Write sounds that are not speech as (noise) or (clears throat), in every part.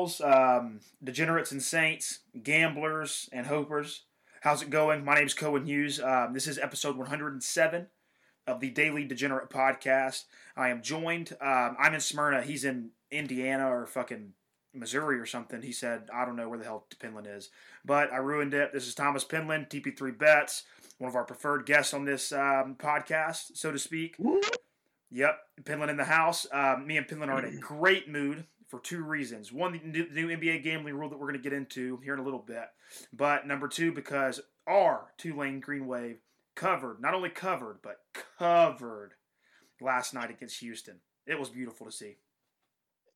girls, um, degenerates and saints, gamblers and hopers? How's it going? My name is Cohen Hughes. Um, this is episode 107 of the Daily Degenerate Podcast. I am joined. Um, I'm in Smyrna. He's in Indiana or fucking Missouri or something. He said, I don't know where the hell Penland is, but I ruined it. This is Thomas Penland, TP3 Bets, one of our preferred guests on this um, podcast, so to speak. Yep, Penland in the house. Um, me and Penland are in a great mood for two reasons. One, the new, NBA gambling rule that we're going to get into here in a little bit. But number two, because our Tulane Green Wave covered, not only covered, but covered last night against Houston. It was beautiful to see.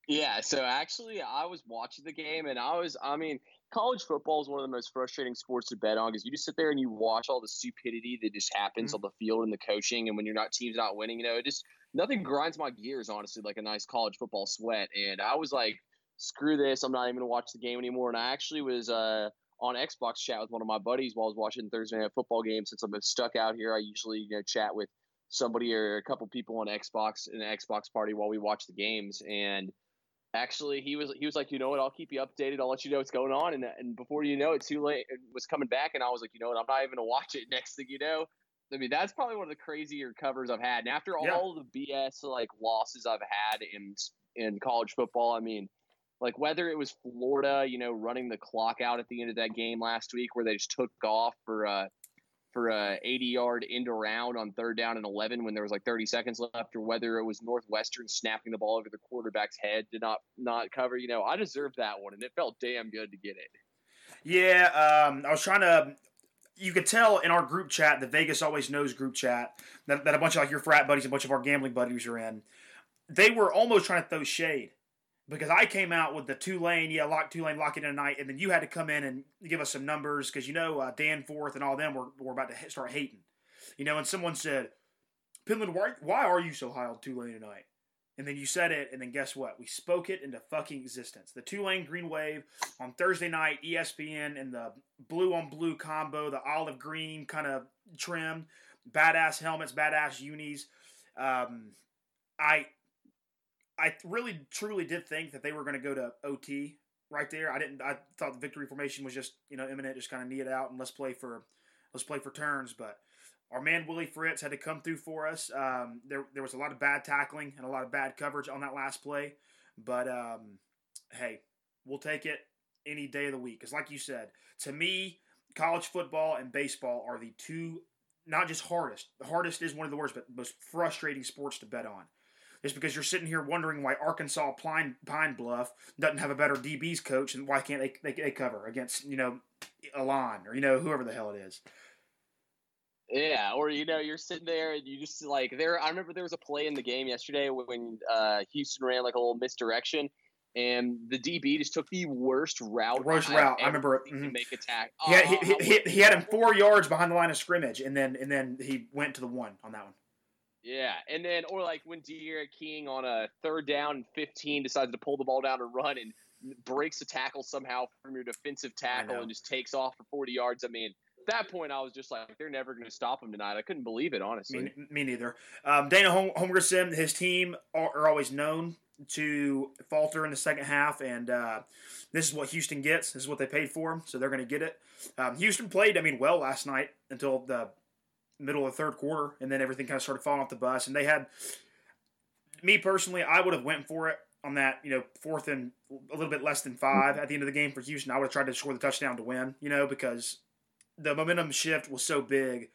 Yeah, so actually, I was watching the game, and I was, I mean, college football is one of the most frustrating sports to bet on because you just sit there and you watch all the stupidity that just happens Mhm. on the field and the coaching, and when your not team's not winning, you know, it just nothing grinds my gears honestly like a nice college football sweat. And I was like, screw this, I'm not even gonna watch the game anymore. And I actually was uh, on Xbox chat with one of my buddies while I was watching Thursday night football game. Since I'm stuck out here, I usually you know chat with somebody or a couple people on Xbox in an Xbox party while we watch the games. And actually he was he was like you know what? I'll keep you updated. I'll let you know what's going on. And, and before you know it too late it was coming back. And i was like you know what? I'm not even gonna watch it next thing you know i mean that's probably one of the crazier covers i've had and after Yeah. all the bs like losses i've had in in college football i mean like whether it was florida you know running the clock out at the end of that game last week where they just took off for uh for a 80 yard end around on third down and 11 when there was like 30 seconds left, or whether it was Northwestern snapping the ball over the quarterback's head to not not cover. You know, I deserved that one, and it felt damn good to get it. Yeah, um, I was trying to. You could tell in our group chat, the Vegas always knows group chat, that, that a bunch of like your frat buddies, a bunch of our gambling buddies are in. They were almost trying to throw shade because I came out with the Tulane, yeah, lock Tulane, lock it in tonight, and then you had to come in and give us some numbers because you know uh, Dan Forth and all them were, were about to start hating, you know. And someone said, "Penland, why why are you so high on Tulane tonight?" And then you said it, and then guess what? We spoke it into fucking existence. The Tulane Green Wave on Thursday night, ESPN and the blue on blue combo, the olive green kind of trim, badass helmets, badass unis. Um, I I really truly did think that they were going to go to OT right there. I didn't. I thought the victory formation was just you know imminent, just kind of knee it out and let's play for let's play for turns. But our man Willie Fritz had to come through for us. Um, there there was a lot of bad tackling and a lot of bad coverage on that last play, but um, hey, we'll take it any day of the week. Because like you said, to me, college football and baseball are the two not just hardest. The hardest is one of the worst, but most frustrating sports to bet on. Just because you're sitting here wondering why Arkansas Pine, Pine Bluff doesn't have a better DB's coach and why can't they, they, they cover against, you know, Alon or, you know, whoever the hell it is. Yeah, or you know, you're sitting there and you just like there. I remember there was a play in the game yesterday when uh, Houston ran like a little misdirection, and the DB just took the worst route. Worst route, I remember it. seen to Mhm. make attack. He had, Oh, he, he, he had him four yards behind the line of scrimmage, and then and then he went to the one on that one. Yeah, and then or like when D'Eriq King on a third down and 15 decides to pull the ball down and run and breaks a tackle somehow from your defensive tackle and just takes off for 40 yards. I mean, that point I was just like, they're never going to stop him tonight. I couldn't believe it, honestly. Me, me neither. Um, Dana Hol- Holgorsen, his team are, are always known to falter in the second half, and uh, this is what Houston gets. This is what they paid for him, so they're going to get it. Um, Houston played, I mean, well last night until the middle of the third quarter, and then everything kind of started falling off the bus. And they had me personally, I would have went for it on that, you know, fourth and a little bit less than five at the end of the game for Houston. I would have tried to score the touchdown to win, you know, because the momentum shift was so big.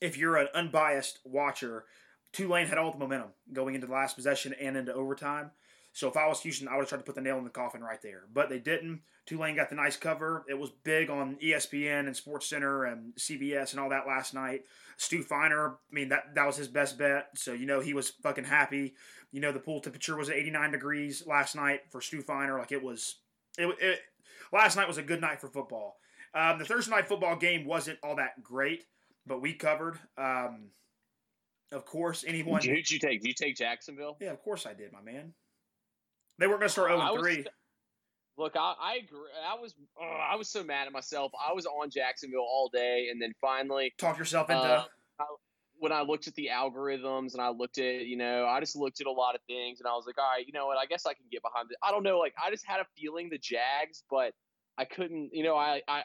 If you're an unbiased watcher, Tulane had all the momentum going into the last possession and into overtime. So if I was Houston, I would have tried to put the nail in the coffin right there. But they didn't. Tulane got the nice cover. It was big on ESPN and Sports Center and CBS and all that last night. Stu Feiner, I mean that that was his best bet. So you know he was fucking happy. You know the pool temperature was 89 degrees last night for Stu Feiner. Like it was, it, it last night was a good night for football. Um, the Thursday night football game wasn't all that great, but we covered. Um, of course, anyone. Who'd you take? Did you take Jacksonville? Yeah, of course I did, my man. They weren't going to start 0 3. Look, I, I agree. I was I was so mad at myself. I was on Jacksonville all day, and then finally talk yourself into. Uh, when I looked at the algorithms and I looked at, you know, I just looked at a lot of things and I was like, all right, you know what? I guess I can get behind it. I don't know. Like, I just had a feeling the Jags, but I couldn't, you know, I I,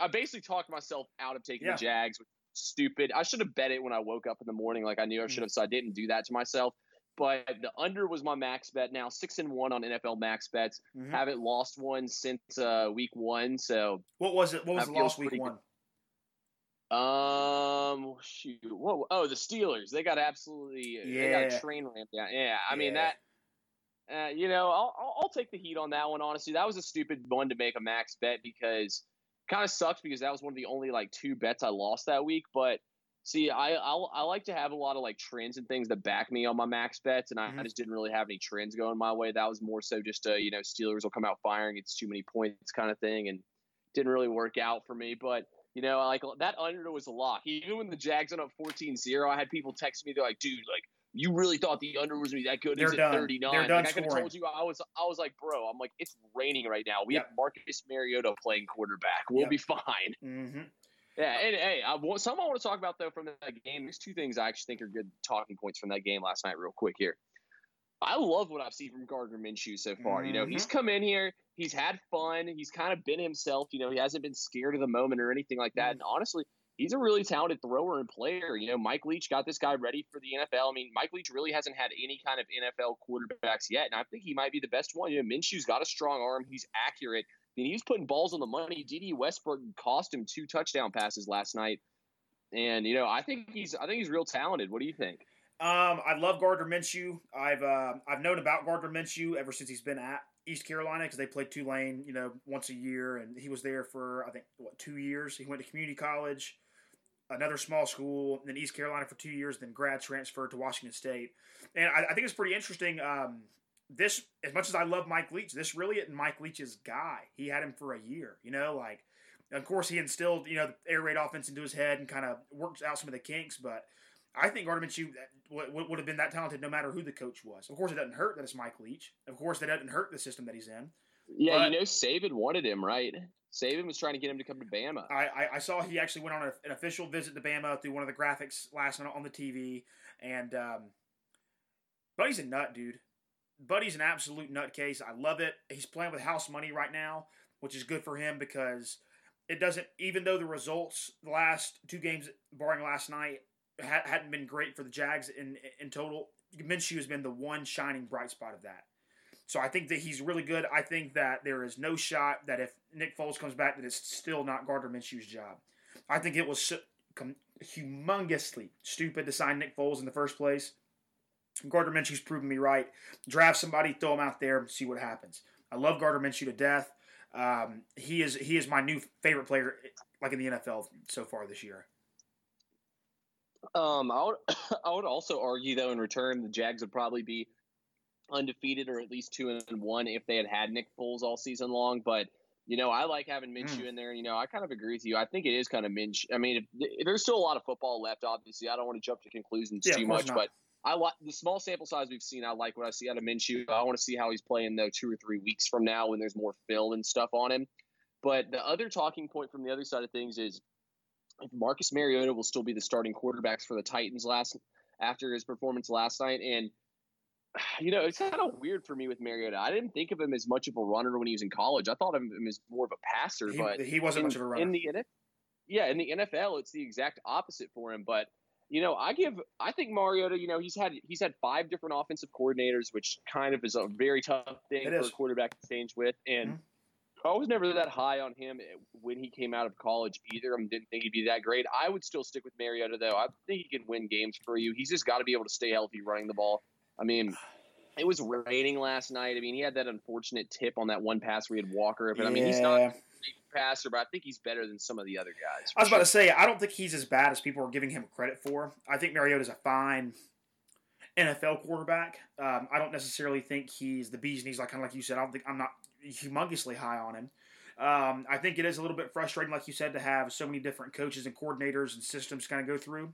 I, basically talked myself out of taking yeah. the Jags. Stupid. I should have bet it when I woke up in the morning, like I knew I should have. So I didn't do that to myself. But the under was my max bet. Now six and one on NFL max bets. Mm-hmm. Haven't lost one since uh, week one. So what was it? What was the lost week one? Um, shoot. Whoa. Oh, the Steelers. They got absolutely. Yeah. They got a train ramp down. Yeah. I yeah. mean that. Uh, you know, I'll, I'll, I'll take the heat on that one. Honestly, that was a stupid one to make a max bet because kind of sucks because that was one of the only like two bets I lost that week. But see, I I'll, i like to have a lot of like trends and things that back me on my max bets, and I, mm-hmm. I just didn't really have any trends going my way. That was more so just a you know Steelers will come out firing, it's too many points kind of thing, and didn't really work out for me. But you know, like that under was a lock. Even when the Jags went up 14-0, I had people text me. They're like, "Dude, like you really thought the under was gonna be that good? 39. They're done like, I could have told you I was I was like, bro, I'm like, it's raining right now. We yep. have Marcus Mariota playing quarterback. We'll yep. be fine. Mm-hmm. Yeah, and hey, I I want to talk about though from that game. There's two things I actually think are good talking points from that game last night, real quick here. I love what I've seen from Gardner Minshew so far. Mm-hmm. You know, he's mm-hmm. come in here, he's had fun, he's kind of been himself. You know, he hasn't been scared of the moment or anything like that. Mm-hmm. And honestly, he's a really talented thrower and player. You know, Mike Leach got this guy ready for the NFL. I mean, Mike Leach really hasn't had any kind of NFL quarterbacks yet, and I think he might be the best one. You know, Minshew's got a strong arm, he's accurate. I mean, he was putting balls on the money. Dede Westbrook cost him two touchdown passes last night, and you know, I think he's I think he's real talented. What do you think? Um, I love Gardner Minshew. I've uh, I've known about Gardner Minshew ever since he's been at East Carolina because they played Tulane, you know, once a year, and he was there for I think what two years. He went to community college another small school, then East Carolina for two years, then grad transfer to Washington State. And I, I think it's pretty interesting. Um, this, as much as I love Mike Leach, this really isn't Mike Leach's guy. He had him for a year, you know, like, of course, he instilled, you know, the air raid offense into his head and kind of worked out some of the kinks, but I think Gardner Minshew would have been that talented no matter who the coach was. Of course, it doesn't hurt that it's Mike Leach. Of course, that doesn't hurt the system that he's in. Yeah, but, you know, Saban wanted him, right? Saban was trying to get him to come to Bama. I, I, I saw he actually went on a, an official visit to Bama through one of the graphics last night on the TV, and um, Buddy's a nut, dude. Buddy's an absolute nutcase. I love it. He's playing with house money right now, which is good for him because it doesn't. Even though the results, the last two games, barring last night, ha- hadn't been great for the Jags in in total. Minshew has been the one shining bright spot of that. So I think that he's really good. I think that there is no shot that if Nick Foles comes back, that it's still not Gardner Minshew's job. I think it was humongously stupid to sign Nick Foles in the first place. Gardner Minshew's proven me right. Draft somebody, throw him out there, see what happens. I love Gardner Minshew to death. Um, he is he is my new favorite player, like in the NFL so far this year. Um, I would (coughs) I would also argue though in return the Jags would probably be undefeated or at least two and one if they had had Nick Foles all season long. But you know, I like having Minshew mm. in there. You know, I kind of agree with you. I think it is kind of Minshew. I mean, if, if there's still a lot of football left, obviously, I don't want to jump to conclusions yeah, too much, not. but I like the small sample size we've seen. I like what I see out of Minshew. I want to see how he's playing though two or three weeks from now when there's more film and stuff on him. But the other talking point from the other side of things is if Marcus Mariota will still be the starting quarterbacks for the Titans last after his performance last night, and (sighs) you know, it's kind of weird for me with Mariota. I didn't think of him as much of a runner when he was in college. I thought of him as more of a passer, he, but he wasn't in, much of a runner. In the yeah, in the NFL, it's the exact opposite for him. But you know, I give, I think Mariota. You know, he's had he's had five different offensive coordinators, which kind of is a very tough thing it for is. a quarterback to change with. And mm-hmm. I was never that high on him when he came out of college either. I didn't think he'd be that great. I would still stick with Mariota though. I think he can win games for you. He's just got to be able to stay healthy running the ball. I mean, It was raining last night. I mean, he had that unfortunate tip on that one pass where he had Walker. But I mean, he's not a passer, but I think he's better than some of the other guys. I was about to say, I don't think he's as bad as people are giving him credit for. I think Mariota's a fine NFL quarterback. Um, I don't necessarily think he's the bees knees, like kind of like you said. I don't think I'm not humongously high on him. Um, I think it is a little bit frustrating, like you said, to have so many different coaches and coordinators and systems kind of go through.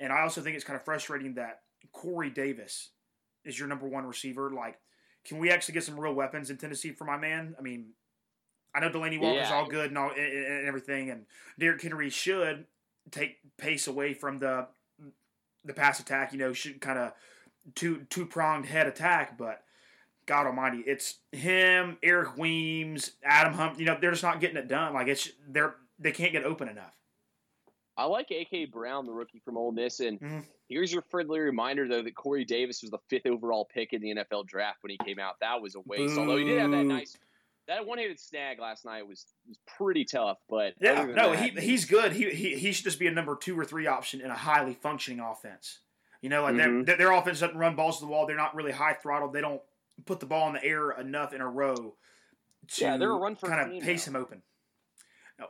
And I also think it's kind of frustrating that Corey Davis is your number one receiver. Like, can we actually get some real weapons in Tennessee for my man? I mean, I know Delanie Walker's yeah. all good and all and everything, and Derrick Henry should take pace away from the the pass attack. You know, should kind of two two pronged head attack, but God Almighty, it's him, Eric Weems, Adam Hump. You know, they're just not getting it done. Like it's they're they can't get open enough. I like A.J. Brown, the rookie from Ole Miss, and mm-hmm. here's your friendly reminder though that Corey Davis was the fifth overall pick in the NFL draft when he came out. That was a waste. Boo. Although he did have that nice that one-handed snag last night was was pretty tough. But yeah, no, that, he he's good. He, he he should just be a number two or three option in a highly functioning offense. You know, like mm-hmm. their, their offense doesn't run balls to the wall. They're not really high throttled. They don't put the ball in the air enough in a row to yeah, they're a run for kind of pace now. him open. No.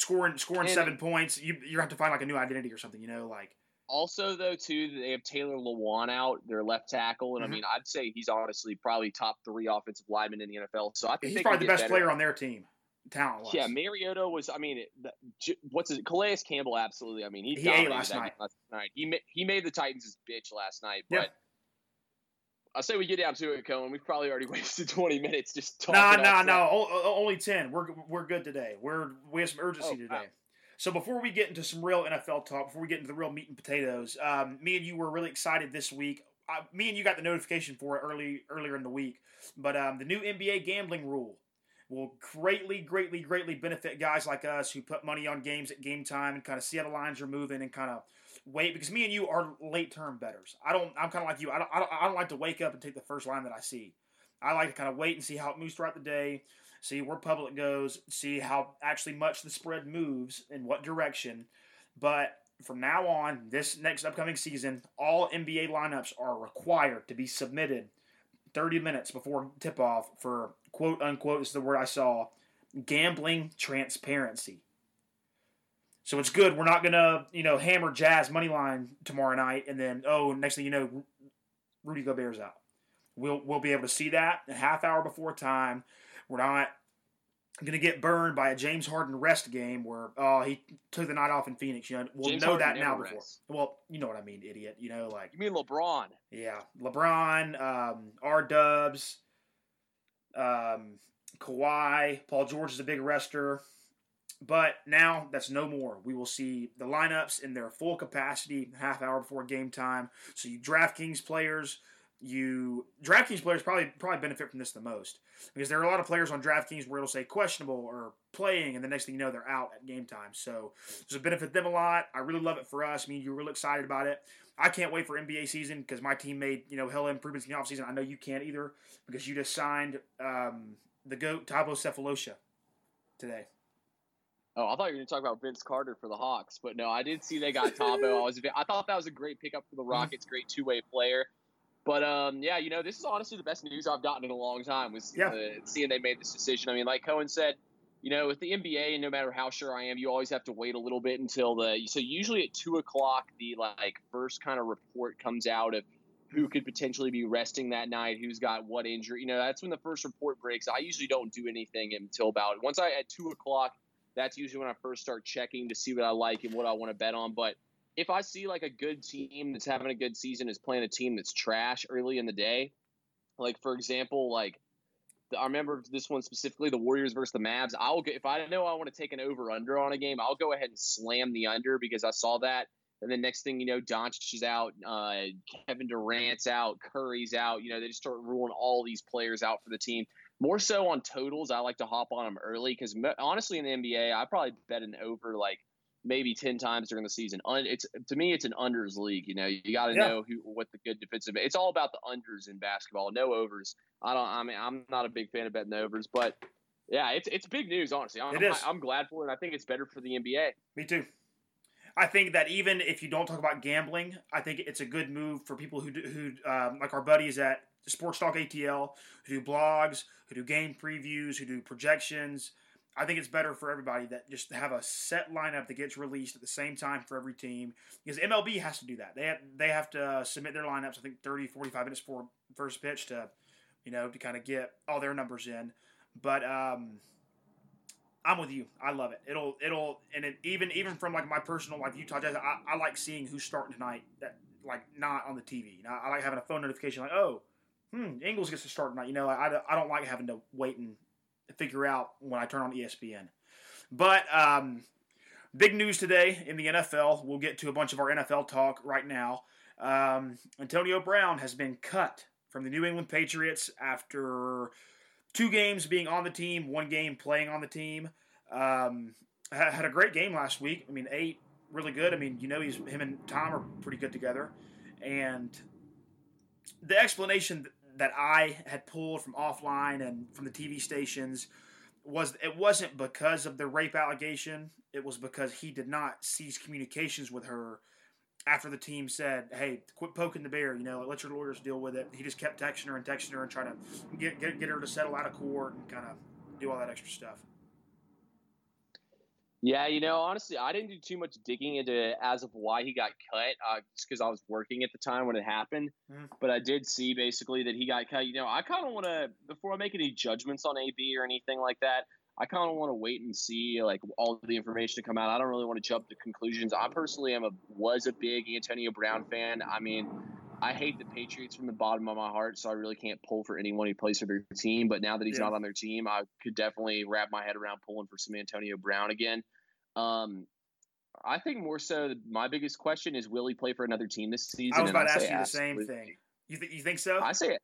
Scoring scoring and seven points, you you have to find like a new identity or something. You know, like also, though, too, they have Taylor Lewan out, their left tackle, and mm-hmm. I mean, I'd say he's honestly probably top three offensive lineman in the NFL. So I think he's probably the best better. player on their team, talent Yeah, Mariota was. I mean, what's his Calais Campbell? Absolutely. I mean, he, he ate last night. last night. He he made the Titans his bitch last night, but. I say we get down to it, Cohen. We've probably already (laughs) wasted twenty minutes just talking. No, no, no. Only ten. We're we're good today. We're we have some urgency oh, today. So before we get into some real NFL talk, before we get into the real meat and potatoes, um, me and you were really excited this week. Uh, me and you got the notification for it early earlier in the week, but um, the new NBA gambling rule will greatly, greatly, greatly benefit guys like us who put money on games at game time and kind of see how the lines are moving and kind of wait because me and you are late term betters. I don't. I'm kind of like you. I don't, I don't. I don't like to wake up and take the first line that I see. I like to kind of wait and see how it moves throughout the day see where public goes, see how actually much the spread moves in what direction. But from now on, this next upcoming season, all NBA lineups are required to be submitted 30 minutes before tip off for quote unquote, is the word I saw, gambling transparency. So it's good. We're not gonna, you know, hammer Jazz money line tomorrow night, and then oh, next thing you know, Rudy Gobert's out. We'll we'll be able to see that a half hour before time. We're not going to get burned by a James Harden rest game where oh he took the night off in Phoenix. You know, we'll James know Harden that now before. Rests. Well, you know what I mean, idiot. You know, like you mean LeBron? Yeah, LeBron, um, R Dubs, um, Kawhi, Paul George is a big rester. But now that's no more. We will see the lineups in their full capacity half hour before game time. So you DraftKings players, you DraftKings players probably probably benefit from this the most because there are a lot of players on DraftKings where it'll say questionable or playing, and the next thing you know they're out at game time. So there's a benefit them a lot. I really love it for us. I mean, you're really excited about it. I can't wait for NBA season because my team made you know hell improvements in the offseason. I know you can't either because you just signed um, the goat Thabo Sefolosha today. Oh, I thought you were going to talk about Vince Carter for the Hawks, but no, I did see they got Thabo. I was, I thought that was a great pickup for the mm-hmm. Rockets. Great two way player. But um, yeah, you know, this is honestly the best news I've gotten in a long time was yeah. uh, seeing they made this decision. I mean, like Cohen said, you know, with the NBA, no matter how sure I am, you always have to wait a little bit until the. So usually at two o'clock, the like first kind of report comes out of who could potentially be resting that night, who's got what injury. You know, that's when the first report breaks. I usually don't do anything until about once I at two o'clock. That's usually when I first start checking to see what I like and what I want to bet on. But if I see like a good team that's having a good season is playing a team that's trash early in the day, like for example, like I remember this one specifically, the Warriors versus the Mavs. I'll get if I know I want to take an over under on a game, I'll go ahead and slam the under because I saw that. And then next thing you know, Doncic is out, uh, Kevin Durant's out, Curry's out. You know, they just start ruling all these players out for the team. More so on totals, I like to hop on them early because honestly, in the NBA, I probably bet an over like maybe 10 times during the season. It's to me it's an unders league, you know. You got to yeah. know who what the good defensive It's all about the unders in basketball, no overs. I don't I mean I'm not a big fan of betting overs, but yeah, it's it's big news honestly. I'm, it is. I'm glad for it. I think it's better for the NBA. Me too. I think that even if you don't talk about gambling, I think it's a good move for people who do, who um, like our buddies at Sports Talk ATL who do blogs, who do game previews, who do projections. I think it's better for everybody that just have a set lineup that gets released at the same time for every team because MLB has to do that. They have, they have to submit their lineups I think 30 45 minutes before first pitch to you know to kind of get all their numbers in. But um, I'm with you. I love it. It'll it'll and it, even even from like my personal like Utah Jazz, I, I like seeing who's starting tonight. That like not on the TV. You I like having a phone notification like oh, hmm, Ingles gets to start tonight. You know, I, I don't like having to wait and figure out when I turn on ESPN. But um, big news today in the NFL. We'll get to a bunch of our NFL talk right now. Um, Antonio Brown has been cut from the New England Patriots after two games being on the team, one game playing on the team. Um, had a great game last week. I mean, eight really good. I mean, you know, he's him and Tom are pretty good together. And the explanation that I had pulled from offline and from the TV stations was it wasn't because of the rape allegation. It was because he did not cease communications with her after the team said, "Hey, quit poking the bear. You know, let your lawyers deal with it." He just kept texting her and texting her and trying to get get, get her to settle out of court and kind of do all that extra stuff. Yeah, you know, honestly, I didn't do too much digging into as of why he got cut, uh, just because I was working at the time when it happened. Mm-hmm. But I did see basically that he got cut. You know, I kind of want to before I make any judgments on AB or anything like that. I kind of want to wait and see like all the information to come out. I don't really want to jump to conclusions. I personally am a was a big Antonio Brown fan. I mean, I hate the Patriots from the bottom of my heart, so I really can't pull for anyone who plays for their team. But now that he's yeah. not on their team, I could definitely wrap my head around pulling for some Antonio Brown again. Um, I think more so, my biggest question is, will he play for another team this season? I was about to ask you the same thing. You, th- you think so? I say it.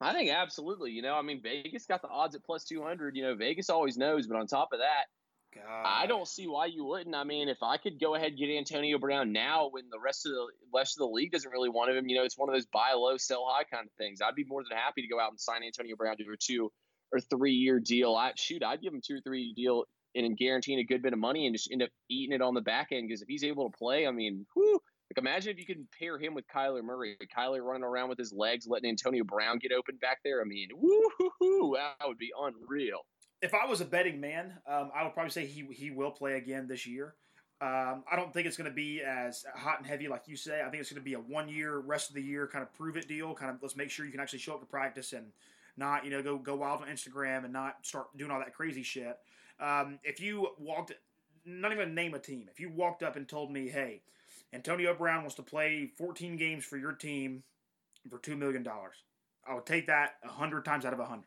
I think absolutely. You know, I mean, Vegas got the odds at plus 200. You know, Vegas always knows, but on top of that, God. I don't see why you wouldn't. I mean, if I could go ahead and get Antonio Brown now when the rest of the rest of the league doesn't really want him, you know, it's one of those buy low, sell high kind of things. I'd be more than happy to go out and sign Antonio Brown to a two or three year deal. I shoot, I'd give him two or three year deal and guaranteeing a good bit of money and just end up eating it on the back end because if he's able to play, I mean, whew, like imagine if you could pair him with Kyler Murray, Kyler running around with his legs, letting Antonio Brown get open back there. I mean, woo that would be unreal. If I was a betting man, um, I would probably say he he will play again this year. Um, I don't think it's going to be as hot and heavy like you say. I think it's going to be a one year, rest of the year kind of prove it deal. Kind of let's make sure you can actually show up to practice and not you know go go wild on Instagram and not start doing all that crazy shit. Um, if you walked, not even name a team. If you walked up and told me, hey Antonio Brown wants to play 14 games for your team for $2 million. I would take that 100 times out of 100.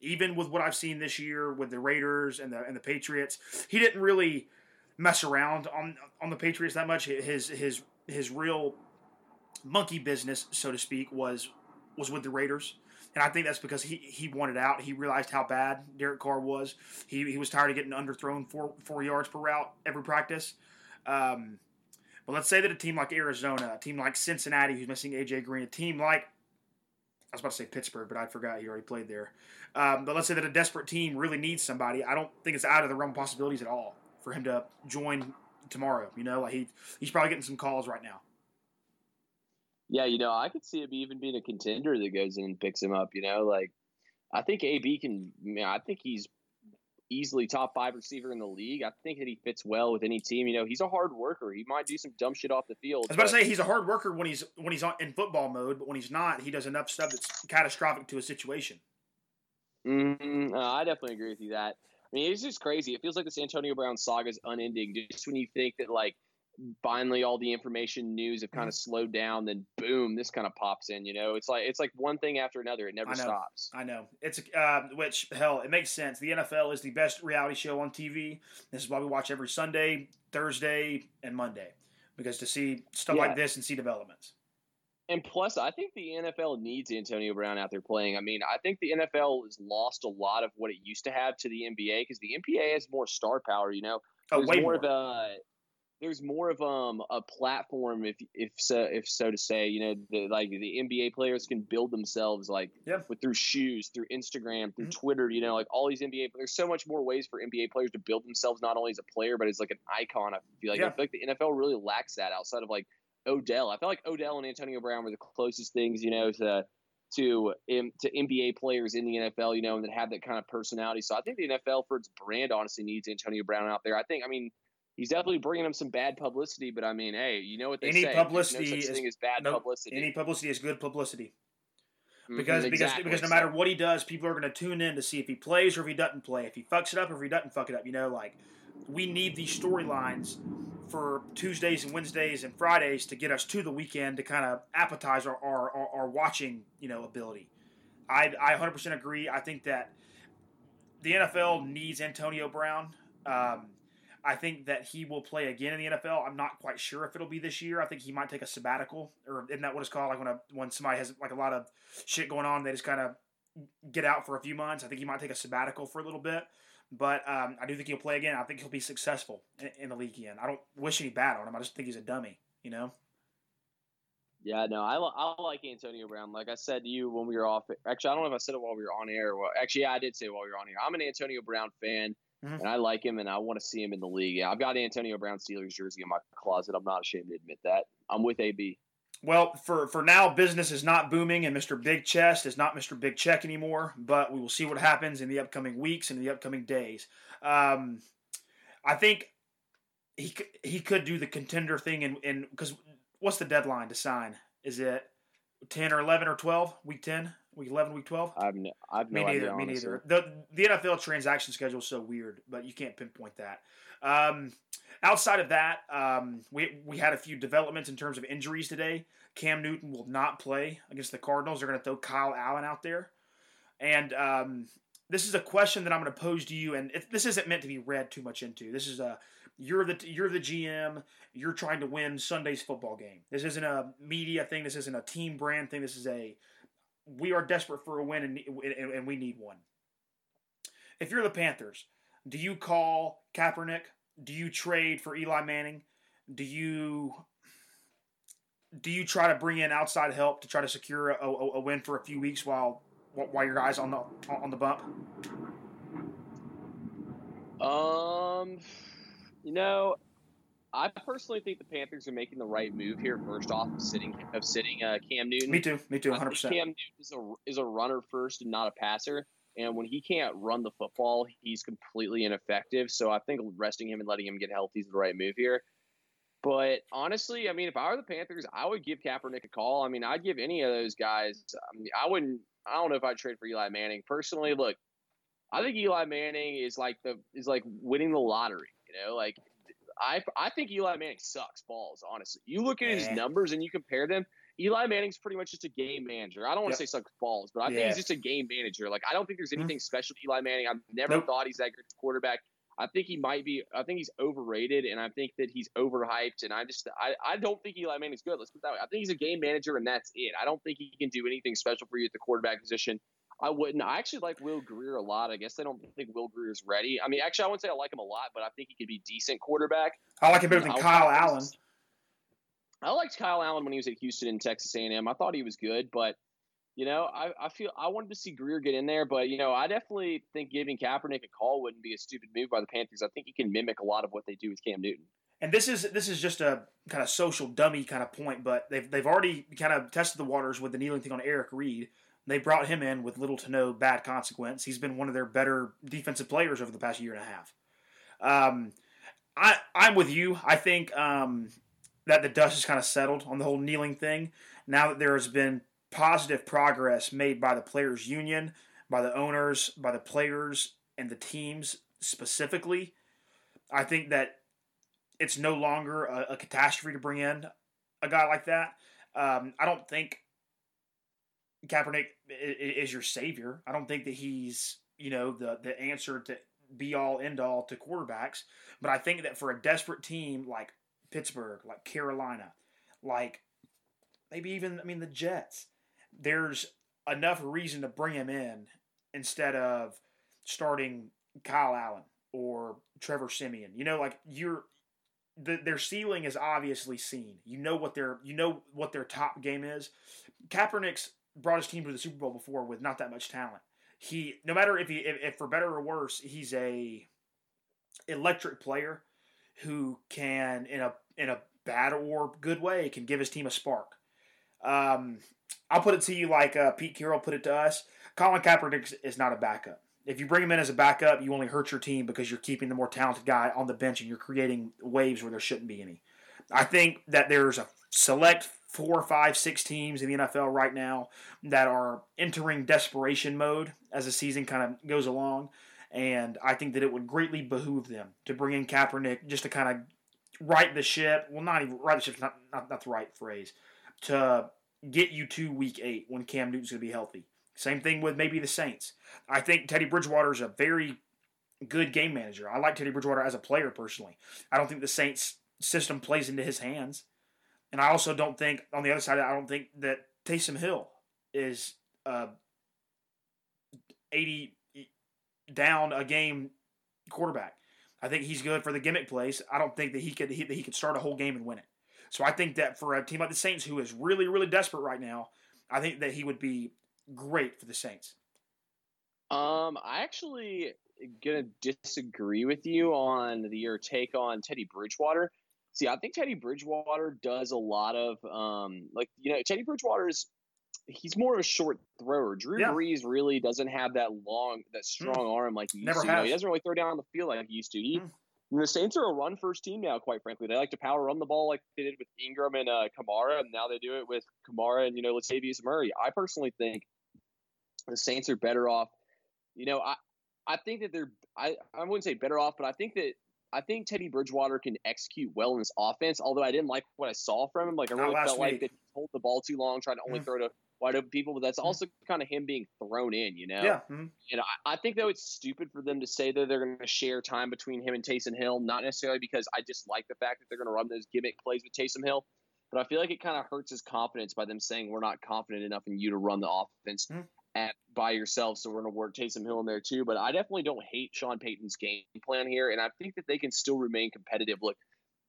Even with what I've seen this year with the Raiders and the and the Patriots, he didn't really mess around on on the Patriots that much. His his his real monkey business, so to speak, was was with the Raiders. And I think that's because he, he wanted out. He realized how bad Derek Carr was. He, he was tired of getting underthrown four four yards per route every practice. Um, but let's say that a team like Arizona, a team like Cincinnati, who's missing AJ Green, a team like I was about to say Pittsburgh, but I forgot he already played there. Um, but let's say that a desperate team really needs somebody. I don't think it's out of the realm of possibilities at all for him to join tomorrow. You know, like he he's probably getting some calls right now. Yeah, you know, I could see him even being a contender that goes in and picks him up. You know, like I think AB can. I, think he's easily top five receiver in the league. I think that he fits well with any team. You know, he's a hard worker. He might do some dumb shit off the field. I was about to say he's a hard worker when he's when he's in football mode, but when he's not, he does enough stuff that's catastrophic to a situation. Mm-hmm. Uh, I definitely agree with you that. I mean, it's just crazy. It feels like this Antonio Brown saga is unending. Just when you think that like finally all the information news have kind of mm-hmm. slowed down then boom this kind of pops in you know it's like it's like one thing after another it never I stops i know it's uh, which hell it makes sense the nfl is the best reality show on tv this is why we watch every sunday thursday and monday because to see stuff yeah. like this and see developments and plus, I think the NFL needs Antonio Brown out there playing. I mean, I think the NFL has lost a lot of what it used to have to the NBA because the NBA has more star power. You know, oh, way more, more. of a there's more of um a platform if if so if so to say you know the, like the NBA players can build themselves like Yep. with through shoes through Instagram through Mhm. Twitter you know like all these NBA there's so much more ways for NBA players to build themselves not only as a player but as like an icon. I feel like I feel like the NFL really lacks that outside of like Odell. I felt like Odell and Antonio Brown were the closest things you know to to um, to NBA players in the NFL you know and that have that kind of personality. So I think the NFL for its brand honestly needs Antonio Brown out there. I think I mean he's definitely bringing him some bad publicity. But I mean, hey, you know what they Any say? publicity no is- as bad no, publicity. Any publicity is good publicity. Mhm, because because exactly. because no matter what he does, people are going to tune in to see if he plays or if he doesn't play, if he fucks it up or if he doesn't fuck it up. You know, like we need these storylines for Tuesdays and Wednesdays and Fridays to get us to the weekend to kind of appetize our our, our, our watching you know ability. I I 100% agree. I think that the NFL needs Antonio Brown. Um, I think that he will play again in the NFL. I'm not quite sure if it'll be this year. I think he might take a sabbatical, or isn't that what it's called? Like when a when somebody has like a lot of shit going on, they just kind of get out for a few months. I think he might take a sabbatical for a little bit, but um, I do think he'll play again. I think he'll be successful in, in the league again. I don't wish any bad on him. I just think he's a dummy. You know? Yeah, no, I, I like Antonio Brown. Like I said to you when we were off. Actually, I don't know if I said it while we were on air. Well, actually, yeah, I did say it while we were on air. I'm an Antonio Brown fan, Mhm. and I like him, and I want to see him in the league. Yeah, I've got Antonio Brown Steelers jersey in my closet. I'm not ashamed to admit that. I'm with AB. Well, for for now, business is not booming, and Mr. Big Chest is not Mr. Big Check anymore. But we will see what happens in the upcoming weeks and in the upcoming days. Um, I think he he could do the contender thing, and and because what's the deadline to sign? Is it ten or eleven or twelve? Week ten, week eleven, week twelve? I've no, I've no me neither. idea. me neither. The the NFL transaction schedule is so weird, but you can't pinpoint that. Um, outside of that, um, we we had a few developments in terms of injuries today. Cam Newton will not play against the Cardinals. They're going to throw Kyle Allen out there, and um, this is a question that I'm going to pose to you. And it, this isn't meant to be read too much into. This is a you're the you're the GM. You're trying to win Sunday's football game. This isn't a media thing. This isn't a team brand thing. This is a we are desperate for a win and, and, and we need one. If you're the Panthers, do you call Kaepernick? Do you trade for Eli Manning? Do you do you try to bring in outside help to try to secure a, a, a win for a few weeks while while your guys on the on the bump? Um, you know, I personally think the Panthers are making the right move here. First off, of sitting of sitting uh, Cam Newton. Me too. Me too. One hundred percent. Cam Newton is a is a runner first and not a passer. And when he can't run the football, he's completely ineffective. So I think resting him and letting him get healthy is the right move here. But honestly, I mean, if I were the Panthers, I would give Kaepernick a call. I mean, I'd give any of those guys. I, mean, I wouldn't. I don't know if I'd trade for Eli Manning personally. Look, I think Eli Manning is like the is like winning the lottery. You know, like I I think Eli Manning sucks balls. Honestly, you look at his numbers and you compare them. Eli Manning's pretty much just a game manager. I don't want Yep. to say sucks balls, but I think he's just a game manager. Like I don't think there's Mhm. anything special to Eli Manning. I've never Nope. thought he's that good quarterback. I think he might be. I think he's overrated, and I think that he's overhyped. And I just, I, I don't think Eli Manning's good. Let's put that way. I think he's a game manager, and that's it. I don't think he can do anything special for you at the quarterback position. I wouldn't. I actually like Will Grier a lot. I guess I don't think Will Grier's ready. I mean, actually, I wouldn't say I like him a lot, but I think he could be decent quarterback. I like him better than I- Kyle I- Allen. I liked Kyle Allen when he was at Houston and Texas A&M. I thought he was good, but you know, I, I feel I wanted to see Grier get in there, but you know, I definitely think giving Kaepernick a call wouldn't be a stupid move by the Panthers. I think he can mimic a lot of what they do with Cam Newton. And this is this is just a kind of social dummy kind of point, but they've they've already kind of tested the waters with the kneeling thing on Eric Reid. They brought him in with little to no bad consequence. He's been one of their better defensive players over the past year and a half. Um, I I'm with you. I think um, that the dust is kind of settled on the whole kneeling thing. Now that there has been positive progress made by the players' union, by the owners, by the players, and the teams specifically, I think that it's no longer a, a catastrophe to bring in a guy like that. Um, I don't think Kaepernick is your savior. I don't think that he's you know the the answer to be all end all to quarterbacks. But I think that for a desperate team like Pittsburgh, like Carolina, like maybe even I mean the Jets, there's enough reason to bring him in instead of starting Kyle Allen or Trevor Siemian. You know, like you're the, their ceiling is obviously seen. You know what their you know what their top game is. Kaepernick's brought his team to the Super Bowl before with not that much talent. He no matter if he if, if for better or worse, he's a electric player who can in a in a bad or good way can give his team a spark. Um, I'll put it to you like uh, Pete Carroll put it to us. Colin Kaepernick is not a backup. If you bring him in as a backup, you only hurt your team because you're keeping the more talented guy on the bench and you're creating waves where there shouldn't be any. I think that there's a select four, five, six teams in the NFL right now that are entering desperation mode as the season kind of goes along. And I think that it would greatly behoove them to bring in Kaepernick just to kind of right the ship. Well, not even right the ship's not, not, not the right phrase. To get you to week eight when Cam Newton's going to be healthy. Same thing with maybe the Saints. I think Teddy Bridgewater is a very good game manager. I like Teddy Bridgewater as a player personally. I don't think the Saints system plays into his hands. And I also don't think, on the other side, I don't think that Taysom Hill is uh, 80 down a game quarterback. I think he's good for the gimmick plays. I don't think that he could he, that he could start a whole game and win it. So I think that for a team like the Saints, who is really really desperate right now, I think that he would be great for the Saints. Um, I actually gonna disagree with you on the, your take on Teddy Bridgewater. See, I think Teddy Bridgewater does a lot of um, like you know Teddy Bridgewater is he's more of a short thrower. Drew yeah. Brees really doesn't have that long, that strong mm. arm like he used Never to. You know, he doesn't really throw down the field like he used to. He, mm. The Saints are a run first team now, quite frankly. They like to power run the ball like they did with Ingram and uh, Kamara, and now they do it with Kamara and you know Latavius Murray. I personally think the Saints are better off. You know, I I think that they're I I wouldn't say better off, but I think that I think Teddy Bridgewater can execute well in this offense. Although I didn't like what I saw from him, like I really felt week. like that he hold the ball too long, trying to only mm. throw to wide open people. But that's mm. also kind of him being thrown in, you know. Yeah. Mm-hmm. And I, I, think though it's stupid for them to say that they're going to share time between him and Taysom Hill. Not necessarily because I just like the fact that they're going to run those gimmick plays with Taysom Hill, but I feel like it kind of hurts his confidence by them saying we're not confident enough in you to run the offense. At by yourself, so we're going to work Taysom Hill in there too. But I definitely don't hate Sean Payton's game plan here, and I think that they can still remain competitive. Look,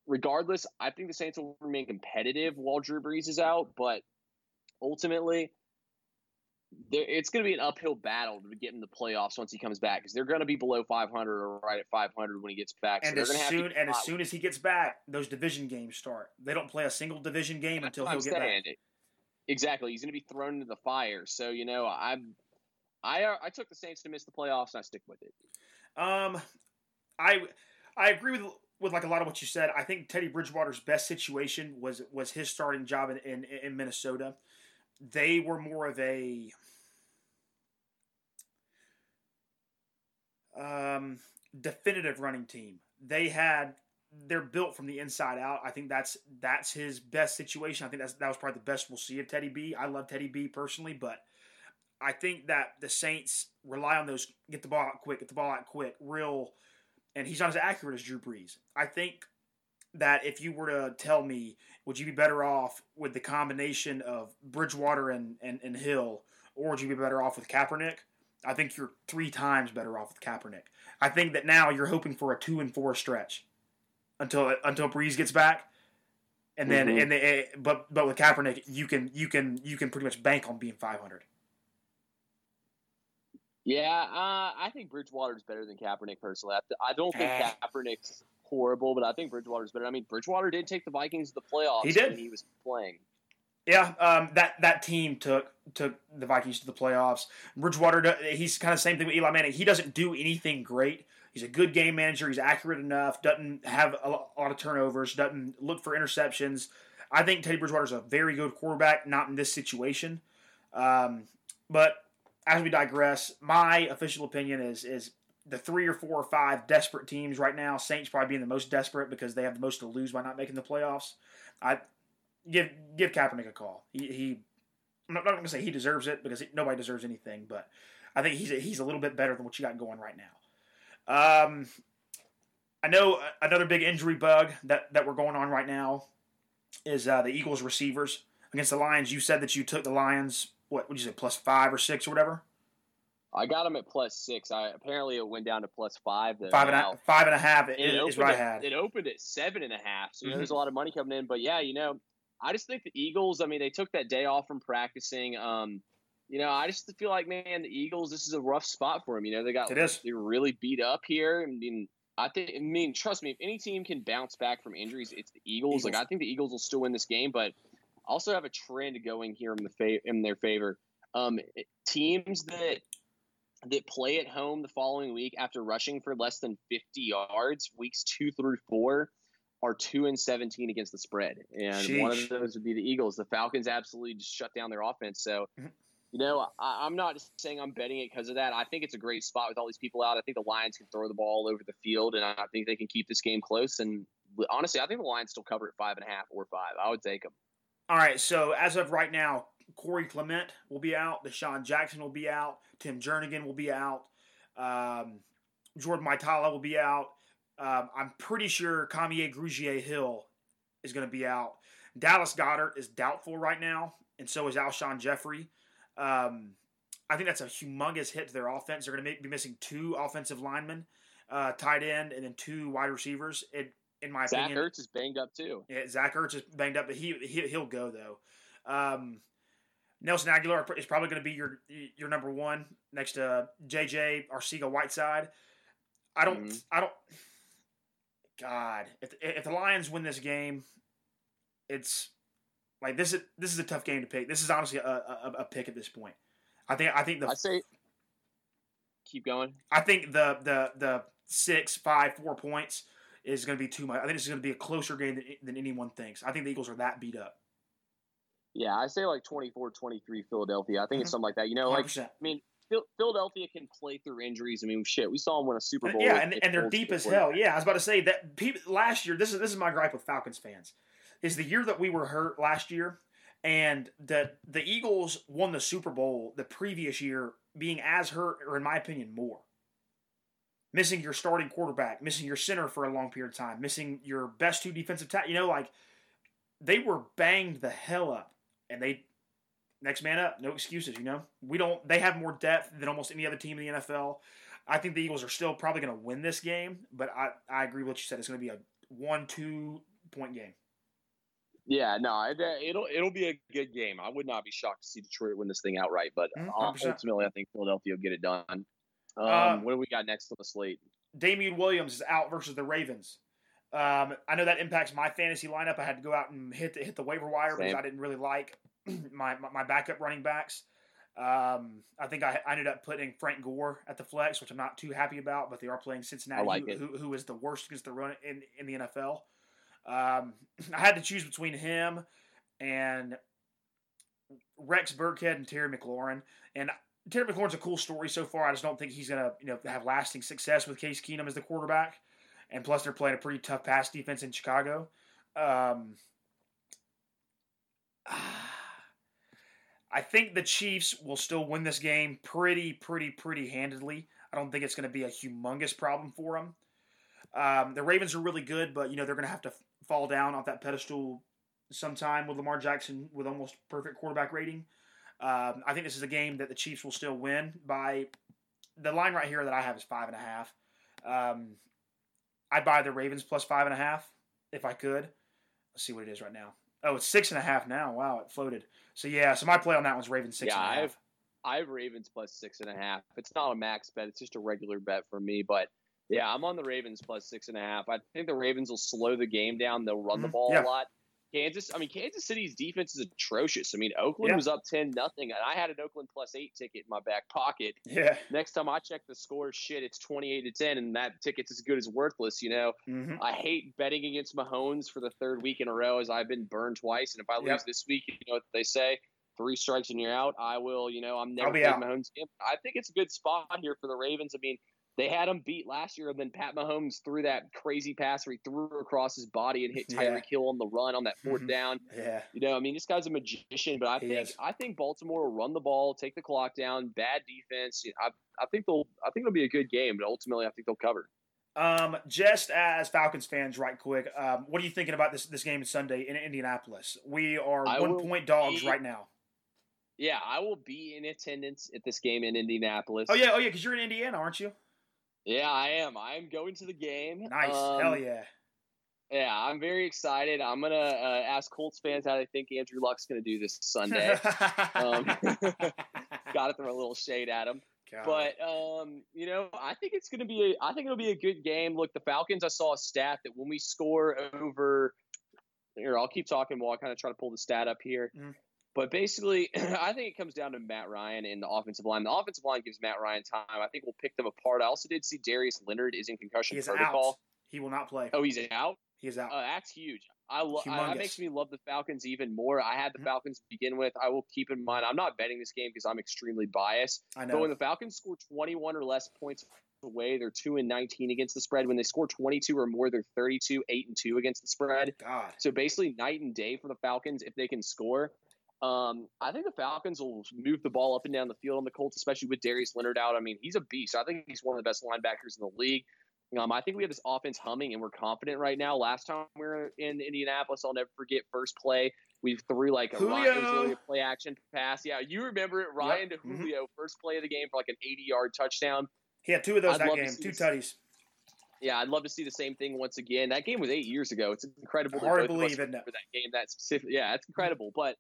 regardless, I think the Saints will remain competitive while Drew Brees is out, but ultimately, it's going to be an uphill battle to get in the playoffs once he comes back because they're going to be below 500 or right at 500 when he gets back. And so as soon and as soon as he gets back, those division games start. They don't play a single division game That's until he'll get back. Exactly. He's going to be thrown into the fire. So you know, I'm I uh, I took the Saints to miss the playoffs, and I stick with it. Um, I I agree with with like a lot of what you said. I think Teddy Bridgewater's best situation was was his starting job in in, in Minnesota. They were more of a um, definitive running team. They had Mm. they're built from the inside out. I think that's that's his best situation. I think that's that was probably the best we'll see of Teddy B. I love Teddy B personally, but I think that the Saints rely on those get the ball out quick, get the ball out quick, real, and he's not as accurate as Drew Brees. I think that if you were to tell me, would you be better off with the combination of Bridgewater and, and, and Hill, or would you be better off with Kaepernick? I think you're three times better off with Kaepernick. I think that now you're hoping for a two and four stretch until until Brees gets back, and then mm-hmm. and they, but but with Kaepernick, you can you can you can pretty much bank on being 500. Yeah, uh, I think Bridgewater's better than Kaepernick personally. I, I don't think eh. Kaepernick's horrible, but I think Bridgewater's better. I mean, Bridgewater did take the Vikings to the playoffs. He did. when he was playing. Yeah, um, that that team took took the Vikings to the playoffs. Bridgewater, he's kind of same thing with Eli Manning. He doesn't do anything great, He's a good game manager. He's accurate enough. Doesn't have a lot of turnovers. Doesn't look for interceptions. I think Teddy Bridgewater is a very good quarterback. Not in this situation, um, but as we digress, my official opinion is is the three or four or five desperate teams right now. Saints probably being the most desperate because they have the most to lose by not making the playoffs. I give give Kaepernick a call. He, he I'm not, not going to say he deserves it because nobody deserves anything, but I think he's a, he's a little bit better than what you got going right now. Um, I know another big injury bug that, that we're going on right now is uh, the Eagles receivers against the Lions. You said that you took the Lions. What would you say, plus five or six or whatever? I got them at plus six. I apparently it went down to plus five. Five and a, five and a half is, it is what I had. it opened at seven and a half. So Mhm. there's a lot of money coming in. But yeah, you know, I just think the Eagles. I mean, they took that day off from practicing. Um, you know, I just feel like man, the Eagles. This is a rough spot for them. You know, they got It is. they're really beat up here. I mean, I think. I mean, trust me, if any team can bounce back from injuries, it's the Eagles. Like I think the Eagles will still win this game, but also have a trend going here in the fa- in their favor. Um, teams that that play at home the following week after rushing for less than 50 yards, weeks two through four, are two and 17 against the spread. And one of those would be the Eagles. The Falcons absolutely just shut down their offense. So, Mhm. You know, I, I'm not saying I'm betting it because of that. I think it's a great spot with all these people out. I think the Lions can throw the ball all over the field, and I think they can keep this game close. And honestly, I think the Lions still cover at five and a half or five. I would take them. All right, so as of right now, Corey Clement will be out. DeSean Jackson will be out. Tim Jernigan will be out. Um, Jordan Mailata will be out. Um, I'm pretty sure Kamier Grugier Hill is going to be out. Dallas Goedert is doubtful right now, and so is Alshon Jeffery. Um, I think that's a humongous hit to their offense. They're going to be missing two offensive linemen, uh, tight end, and then two wide receivers. It, in my Zach opinion, Ertz is banged up too. yeah, Zach Ertz is banged up, but he, he he'll go though. Um, Nelson Agholor is probably going to be your your number one next to JJ Arcega Whiteside. I don't Mhm. I don't. God, if if the Lions win this game, it's like this is this is a tough game to pick. This is honestly a, a, a pick at this point. I think I think the I say keep going. I think the the the six, five, four points is going to be too much. I think this is going to be a closer game than, than anyone thinks. I think the Eagles are that beat up. Yeah, I say like 24-23 Philadelphia. I think it's Mhm. something like that. You know, like 100%. I mean, Philadelphia can play through injuries. I mean, shit, we saw them win a Super Bowl. yeah, and, and they're deep as hell. Yeah, I was about to say that people, last year. This is this is my gripe with Falcons fans. Is the year that we were hurt last year, and that the Eagles won the Super Bowl the previous year, being as hurt, or in my opinion, more. Missing your starting quarterback, missing your center for a long period of time, missing your best two defensive tackle. You know, like they were banged the hell up, and they next man up, no excuses. You know, we don't. They have more depth than almost any other team in the NFL. I think the Eagles are still probably going to win this game, but I, I agree with what you said. It's going to be a one two point game. Yeah, no, it, it'll it'll be a good game. I would not be shocked to see Detroit win this thing outright, but Mhm, uh, 100%. ultimately, I think Philadelphia will get it done. Um, Uh, what do we got next on the slate? Damien Williams is out versus the Ravens. Um, I know that impacts my fantasy lineup. I had to go out and hit the, hit the waiver wire because I didn't really like (clears throat) my, my, my backup running backs. Um, I think I, I ended up putting Frank Gore at the flex, which I'm not too happy about. But they are playing Cincinnati, like who, who, who is the worst against the run in, in the NFL. Um, (clears throat) I had to choose between him and Rex Burkhead and Terry McLaurin. And Terry McLaurin's a cool story so far. I just don't think he's gonna you know have lasting success with Case Keenum as the quarterback. And plus, they're playing a pretty tough pass defense in Chicago. Um, (sighs) I think the Chiefs will still win this game pretty, pretty, pretty handedly. I don't think it's going to be a humongous problem for them. Um, the Ravens are really good, but you know they're going to have to fall down off that pedestal sometime with Lamar Jackson with almost perfect quarterback rating. Um, I think this is a game that the Chiefs will still win by the line right here that I have is five and a half. Um, I'd buy the Ravens plus five and a half if I could. Let's see what it is right now. Oh, it's six and a half now. Wow, it floated. So yeah, so my play on that one's Ravens six Yeah, and a half. I've I have Ravens plus six and a half. It's not a max bet; it's just a regular bet for me. But yeah, I'm on the Ravens plus six and a half. I think the Ravens will slow the game down. They'll run the Mhm. ball Yeah. a lot. Kansas, I mean, Kansas City's defense is atrocious. I mean, Oakland Yeah. was up ten nothing, and I had an Oakland plus eight ticket in my back pocket. Yeah. Next time I check the score, shit, it's twenty eight to ten, and that ticket's as good as worthless. You know, hmm I hate betting against Mahomes for the third week in a row, as I've been burned twice. And if I lose Yep. this week, you know what they say: three strikes and you're out. I will, you know, I'm never playing. Mahomes again. I think it's a good spot here for the Ravens. I mean, they had him beat last year, and then Pat Mahomes threw that crazy pass where he threw across his body and hit Yeah. Tyreek Hill on the run on that 4th Mhm. down. Yeah. You know, I mean, this guy's a magician, but I He think is. I think Baltimore will run the ball, take the clock down, bad defense. I, I think they'll I think it'll be a good game, but ultimately I think they'll cover. Um, just as Falcons fans, right quick, um, what are you thinking about this this game Sunday in Indianapolis? We are I one point dogs be- right now. Yeah, I will be in attendance at this game in Indianapolis. Oh yeah, oh yeah, because you're in Indiana, aren't you? Yeah, I am. I am going to the game. Nice, um, hell yeah. Yeah, I'm very excited. I'm gonna uh, ask Colts fans how they think Andrew Luck's gonna do this Sunday. (laughs) um, (laughs) Got to throw a little shade at him. God. But um, you know, I think it's gonna be. A, I think it'll be a good game. Look, the Falcons. I saw a stat that when we score over, here, I'll keep talking while I kind of try to pull the stat up here. Mm. But basically, (clears throat) I think it comes down to Matt Ryan and the offensive line. The offensive line gives Matt Ryan time. I think we'll pick them apart. I also did see Darius Leonard is in concussion he is protocol. Out. He will not play. Oh, he's out. He's out. Uh, that's huge. I love. That makes me love the Falcons even more. I had the mm-hmm. Falcons to begin with. I will keep in mind. I'm not betting this game because I'm extremely biased. I know. But when the Falcons score 21 or less points away, they're two and 19 against the spread. When they score 22 or more, they're 32, eight and two against the spread. God. So basically, night and day for the Falcons if they can score. Um, I think the Falcons will move the ball up and down the field on the Colts, especially with Darius Leonard out. I mean, he's a beast. I think he's one of the best linebackers in the league. Um, I think we have this offense humming, and we're confident right now. Last time we were in Indianapolis, I'll never forget first play. We threw like a Julio. Play action pass. Yeah, you remember it, Ryan yep. to mm-hmm. Julio, mm-hmm. first play of the game for like an 80 yard touchdown. He had two of those I'd that game, two tutties. Yeah, I'd love to see the same thing once again. That game was eight years ago. It's incredible. Hard to believe it. That game, that specific. Yeah, it's incredible. But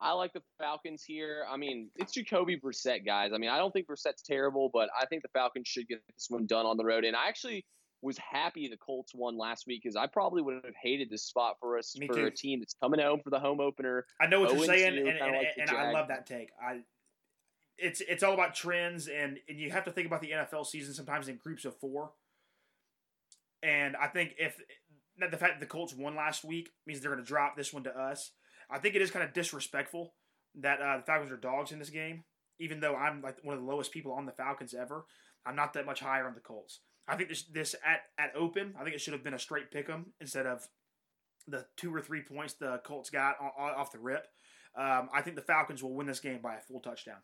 I like the Falcons here. I mean, it's Jacoby Brissett, guys. I mean, I don't think Brissett's terrible, but I think the Falcons should get this one done on the road. And I actually was happy the Colts won last week because I probably would have hated this spot for us Me for too. a team that's coming home for the home opener. I know what you're saying, and, and, like and I love that take. I it's it's all about trends, and, and you have to think about the NFL season sometimes in groups of four. And I think if the fact that the Colts won last week means they're going to drop this one to us. I think it is kind of disrespectful that uh, the Falcons are dogs in this game. Even though I'm like one of the lowest people on the Falcons ever, I'm not that much higher on the Colts. I think this this at at open, I think it should have been a straight pick 'em instead of the two or three points the Colts got off the rip. Um, I think the Falcons will win this game by a full touchdown.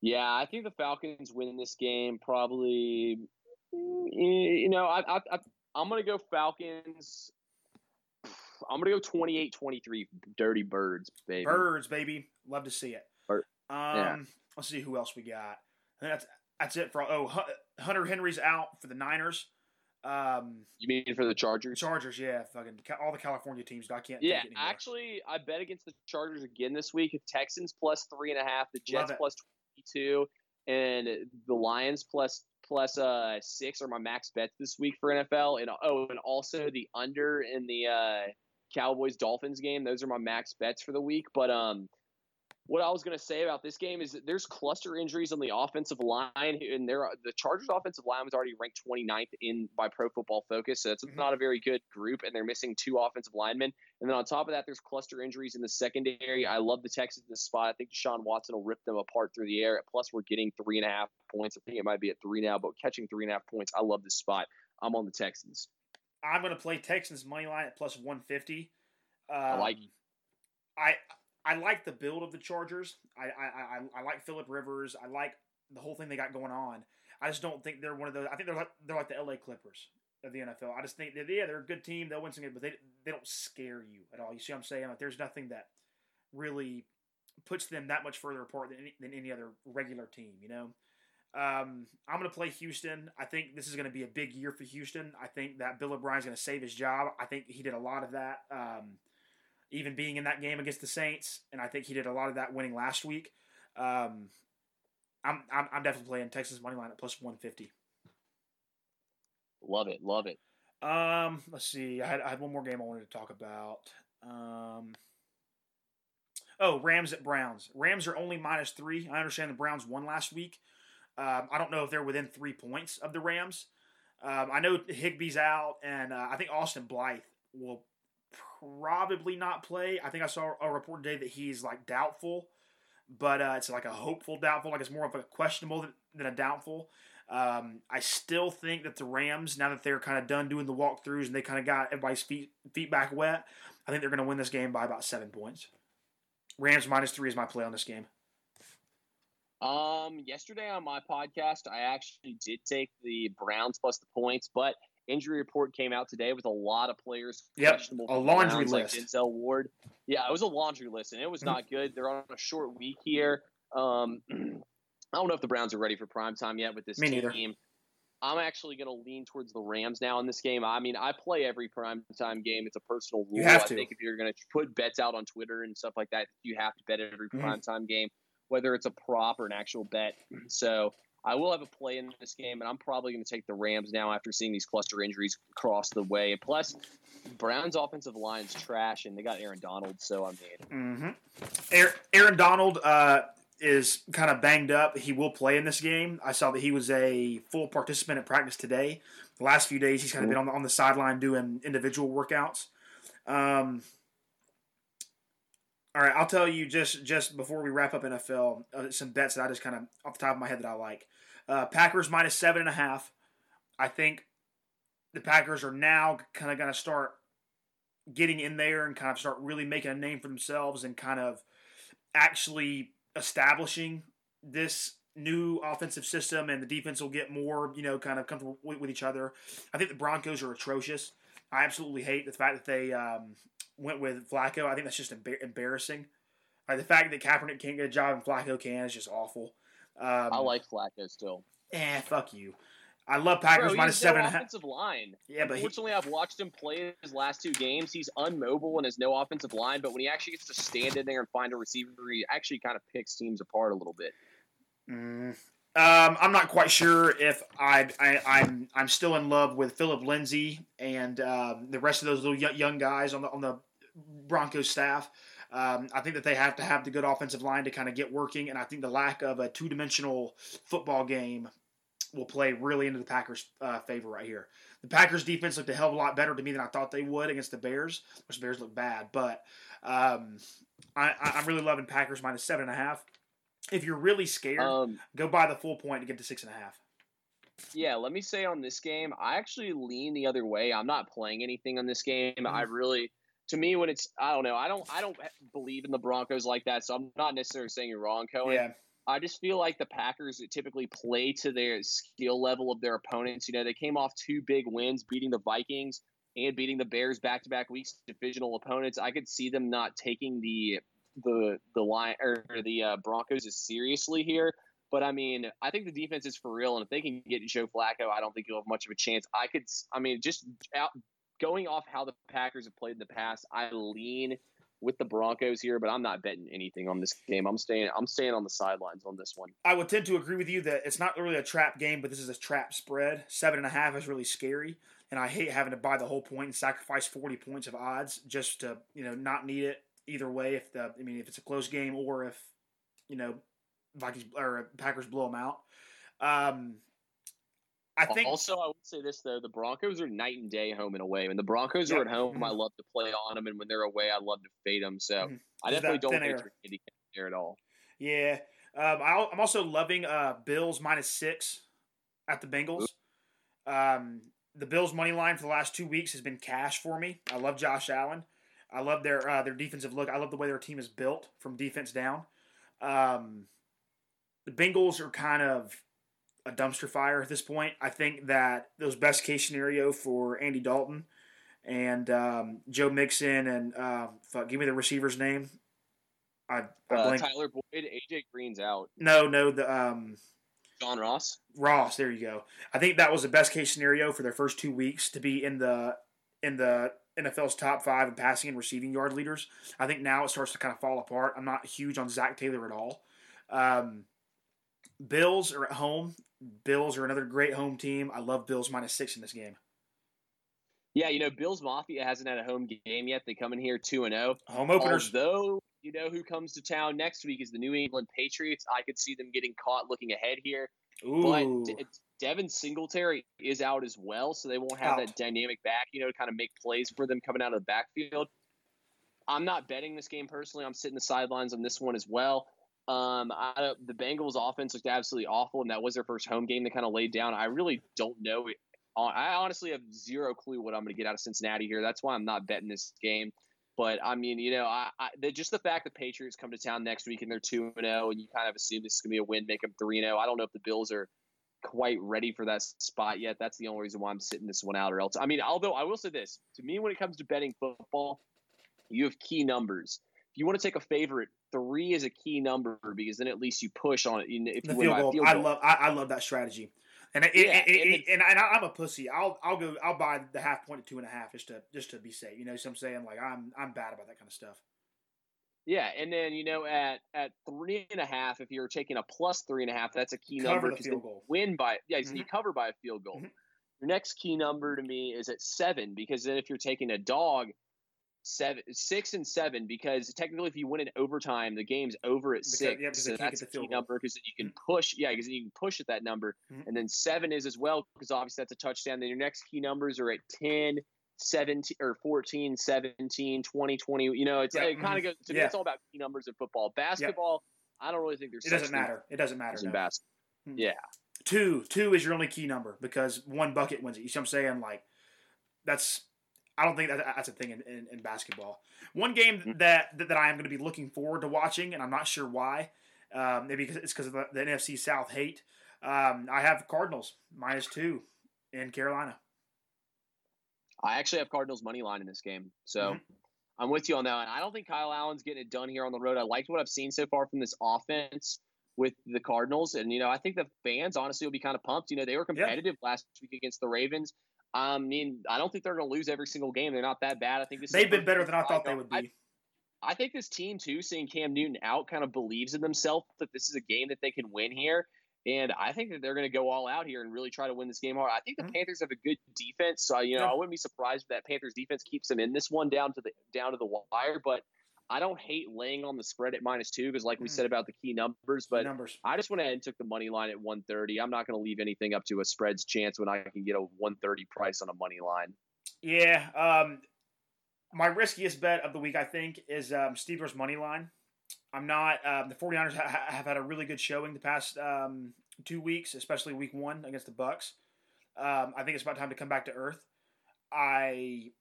Yeah, I think the Falcons win this game probably. You know, I, I, I I'm gonna go Falcons I'm gonna go 28-23. Dirty Birds, baby. Birds, baby. Love to see it. Bird. Um, yeah. let's see who else we got. that's that's it for oh Hunter Henry's out for the Niners. Um, you mean for the Chargers? Chargers, yeah, fucking all the California teams. I can't. Yeah, actually, I bet against the Chargers again this week. Texans plus three and a half, the Jets plus twenty two, and the Lions plus plus uh six are my max bets this week for NFL. And oh, and also the under in the uh Cowboys Dolphins game. Those are my max bets for the week. But um, what I was going to say about this game is that there's cluster injuries on the offensive line, and there the Chargers' offensive line was already ranked 29th in by Pro Football Focus, so it's mm-hmm. not a very good group, and they're missing two offensive linemen. And then on top of that, there's cluster injuries in the secondary. I love the Texans in this spot. I think Deshaun Watson will rip them apart through the air. Plus, we're getting three and a half points. I think it might be at three now, but catching three and a half points, I love this spot. I'm on the Texans. I'm going to play Texans money line at plus 150. Um, I like. I I like the build of the Chargers. I I, I, I like Philip Rivers. I like the whole thing they got going on. I just don't think they're one of those. I think they're like they're like the LA Clippers of the NFL. I just think that yeah, they're a good team. They'll win some games, but they they don't scare you at all. You see what I'm saying? Like there's nothing that really puts them that much further apart than any, than any other regular team. You know. Um, I'm going to play Houston. I think this is going to be a big year for Houston. I think that Bill O'Brien's going to save his job. I think he did a lot of that. Um, even being in that game against the Saints, and I think he did a lot of that winning last week. Um, I'm, I'm, I'm definitely playing Texas money line at plus one fifty. Love it, love it. Um, let's see. I had, I had one more game I wanted to talk about. Um, oh, Rams at Browns. Rams are only minus three. I understand the Browns won last week. Um, I don't know if they're within three points of the Rams. Um, I know Higbee's out, and uh, I think Austin Blythe will probably not play. I think I saw a report today that he's like doubtful, but uh, it's like a hopeful doubtful. Like it's more of a questionable than, a doubtful. Um, I still think that the Rams, now that they're kind of done doing the walkthroughs and they kind of got everybody's feet feet back wet, I think they're going to win this game by about seven points. Rams minus three is my play on this game. Um, yesterday on my podcast, I actually did take the Browns plus the points, but injury report came out today with a lot of players Yep, questionable. a laundry Browns, list. like Denzel Ward. Yeah, it was a laundry list, and it was not good. They're on a short week here. Um, (clears throat) I don't know if the Browns are ready for prime time yet with this Me neither. team. I'm actually going to lean towards the Rams now in this game. I mean, I play every prime time game. It's a personal rule. You have to. I think if you're going to put bets out on Twitter and stuff like that, you have to bet every Mhm. prime time game, whether it's a prop or an actual bet. (clears throat) So I will have a play in this game, and I'm probably going to take the Rams now after seeing these cluster injuries cross the way. Plus, Browns' offensive line's trash, and they got Aaron Donald. So I mean, hmm Aaron, Aaron Donald uh, is kind of banged up. He will play in this game. I saw that he was a full participant at practice today. The last few days, he's kind of been on the, on the sideline doing individual workouts. Um, all right, I'll tell you just just before we wrap up NFL, uh, some bets that I just kind of off the top of my head that I like. Uh, Packers minus seven and a half. I think the Packers are now kind of going to start getting in there and kind of start really making a name for themselves and kind of actually establishing this new offensive system and the defense will get more, you know, kind of comfortable with, each other. I think the Broncos are atrocious. I absolutely hate the fact that they um, went with Flacco. I think that's just embar- embarrassing. Like the fact that Kaepernick can't get a job and Flacco can is just awful. Um, I like Flacco still. Eh, fuck you. I love Packers Bro, he minus no seven half. offensive line. Yeah, but he, Unfortunately, I've watched him play his last two games. He's unmobile and has no offensive line. But when he actually gets to stand in there and find a receiver, he actually kind of picks teams apart a little bit. Mm. Um, I'm not quite sure if I, I I'm I'm still in love with Phillip Lindsay and um, the rest of those little young, young guys on the on the Broncos staff. Um, I think that they have to have the good offensive line to kind of get working, and I think the lack of a two dimensional football game will play really into the Packers' uh, favor right here. The Packers' defense looked a hell of a lot better to me than I thought they would against the Bears, which the Bears look bad, but um, I, I'm really loving Packers minus seven and a half. If you're really scared, Um, go buy the full point to get to six and a half. yeah, let me say on this game, I actually lean the other way. I'm not playing anything on this game. I really, to me, when it's, I don't know, I don't, I don't believe in the Broncos like that. So I'm not necessarily saying you're wrong, Cohen. Yeah, I just feel like the Packers typically play to their skill level of their opponents. You know, they came off two big wins, beating the Vikings and beating the Bears back to back weeks, divisional opponents. I could see them not taking the the the line or the uh, Broncos as seriously here. But I mean, I think the defense is for real, and if they can get Joe Flacco, I don't think you'll have much of a chance. I could, I mean, just out, going off how the Packers have played in the past, I lean with the Broncos here, but I'm not betting anything on this game. I'm staying, I'm staying on the sidelines on this one. I would tend to agree with you that it's not really a trap game, but this is a trap spread. Seven and a half is really scary, and I hate having to buy the whole point and sacrifice forty points of odds just to you know not need it either way. If the I mean if it's a close game or if you know Vikings or Packers blow them out. Um, I think also, I would say this though: the Broncos are night and day home and away. When the Broncos Yep. are at home, I Mhm. love to play on them, and when they're away, I love to fade them. So Mhm. I definitely don't thin think air. you're handicap there at all. Yeah, um, I, I'm also loving uh, Bills minus six at the Bengals. Um, the Bills money line for the last two weeks has been cash for me. I love Josh Allen. I love their uh, their defensive look. I love the way their team is built from defense down. Um, the Bengals are kind of a dumpster fire at this point. I think that those best case scenario for Andy Dalton and um, Joe Mixon and uh, fuck, give me the receiver's name. I, I Uh. Tyler Boyd, AJ Green's out. No, no, the um, John Ross. Ross. There you go. I think that was the best case scenario for their first two weeks to be in the in the NFL's top five in passing and receiving yard leaders. I think now it starts to kind of fall apart. I'm not huge on Zac Taylor at all. Um, Bills are at home. Bills are another great home team. I love Bills minus six in this game. Yeah, you know, Bills Mafia hasn't had a home game yet. They come in here two and zero. Home openers. Although you know who comes to town next week is the New England Patriots. I could see them getting caught looking ahead here. Ooh, But De- Devin Singletary is out as well, so they won't have Out. that dynamic back, you know, to kind of make plays for them coming out of the backfield. I'm not betting this game personally. I'm sitting the sidelines on this one as well. Um, I, the Bengals offense looked absolutely awful, and that was their first home game. They kind of laid down. I really don't know. I honestly have zero clue what I'm going to get out of Cincinnati here. That's why I'm not betting this game. But I mean, you know, I, I the, just the fact that Patriots come to town next week and they're two and zero, and you kind of assume this is going to be a win, make them three and zero. I don't know if the Bills are quite ready for that spot yet. That's the only reason why I'm sitting this one out. Or else, I mean, although I will say this to me, when it comes to betting football, you have key numbers. You want to take a favorite, three is a key number because then at least you push on it. If the you field goal, field I love I, I love that strategy. And it, Yeah, it, it, and and, I, I'm a pussy. I'll I'll go I'll buy the half point to two and a half just to just to be safe. You know what I'm saying? Like I'm I'm bad about that kind of stuff. Yeah, and then you know at at three and a half, if you're taking a plus three and a half, that's a key Cover number the 'cause field. Win by yeah, so you cover by a field goal. Mhm. Your next key number to me is at seven because then if you're taking a dog, seven, six and seven because technically if you win in overtime, the game's over at Because- six. yeah, because so that's the a key number because you can push. Yeah, because you can push at that number, Mhm. and then seven is as well because obviously that's a touchdown. Then your next key numbers are at 10, 17 or 14, 17, 20, 20. You know, it's Yeah, it kind of goes. To me, Yeah. it's all about key numbers in football. Basketball, I don't really think there's It doesn't matter. It doesn't matter. in no. basketball. Hmm. Yeah. Two two is your only key number because one bucket wins it. You see what I'm saying? Like that's I don't think that that's a thing in, in, in basketball. One game Mhm. that, that that I am going to be looking forward to watching, and I'm not sure why. Um, maybe it's because of the, the NFC South hate. Um, I have Cardinals minus two in Carolina. I actually have Cardinals money line in this game, so Mhm. I'm with you on that. one. I don't think Kyle Allen's getting it done here on the road. I liked what I've seen so far from this offense with the Cardinals, and you know I think the fans honestly will be kind of pumped. You know they were competitive last week against the Ravens. I mean, I don't think they're going to lose every single game. They're not that bad. I think this They've been better than I thought they would be. I think this team too, seeing Cam Newton out, kind of believes in themselves that this is a game that they can win here. And I think that they're going to go all out here and really try to win this game hard. I think the Mhm. Panthers have a good defense, so you know Yeah. I wouldn't be surprised if that Panthers defense keeps them in this one down to the down to the wire. But I don't hate laying on the spread at minus two because, like we Mm. said about the key numbers, but numbers. I just went ahead and took the money line at 130. I'm not going to leave anything up to a spreads chance when I can get a 130 price on a money line. Yeah. Um, my riskiest bet of the week, I think, is um, Steelers money line. I'm not. Um, the 49ers ha- ha- have had a really good showing the past um, two weeks, especially week one against the Bucs. Um, I think it's about time to come back to earth. I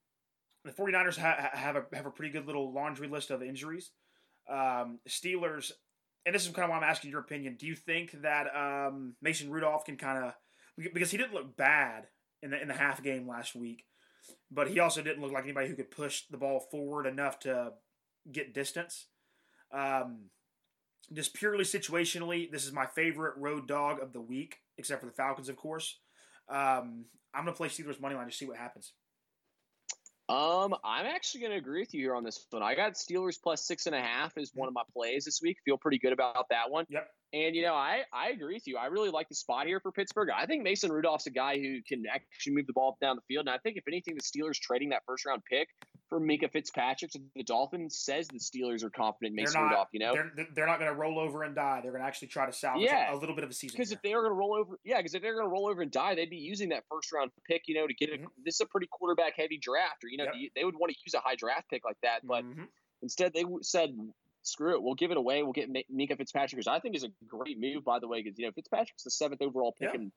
the 49ers ha- ha- have a have a pretty good little laundry list of injuries. Um, Steelers, and this is kind of why I'm asking your opinion. Do you think that um, Mason Rudolph can kind of because he didn't look bad in the in the half game last week, but he also didn't look like anybody who could push the ball forward enough to get distance. Um, just purely situationally, this is my favorite road dog of the week, except for the Falcons, of course. Um, I'm gonna play Steelers money line to see what happens. Um, I'm actually going to agree with you here on this one. I got Steelers plus six and a half is one of my plays this week. Feel pretty good about that one. Yep. And you know, I I agree with you. I really like the spot here for Pittsburgh. I think Mason Rudolph's a guy who can actually move the ball down the field. And I think if anything, the Steelers trading that first round pick for Minkah Fitzpatrick to the Dolphins says the Steelers are confident Mason not. Rudolph. You know, They're they're not gonna roll over and die. They're gonna actually try to salvage Yeah. a little bit of a season. because if they were going to roll over, yeah, because if they're going to roll over and die, they'd be using that first round pick, you know, to get a. Mhm. This is a pretty quarterback heavy draft, or you know, Yep. they- they would want to use a high draft pick like that, but Mhm. instead they said, "Screw it, we'll give it away. We'll get Minkah Fitzpatrick," which I think is a great move, by the way, because you know Fitzpatrick's the seventh overall pick Yeah. in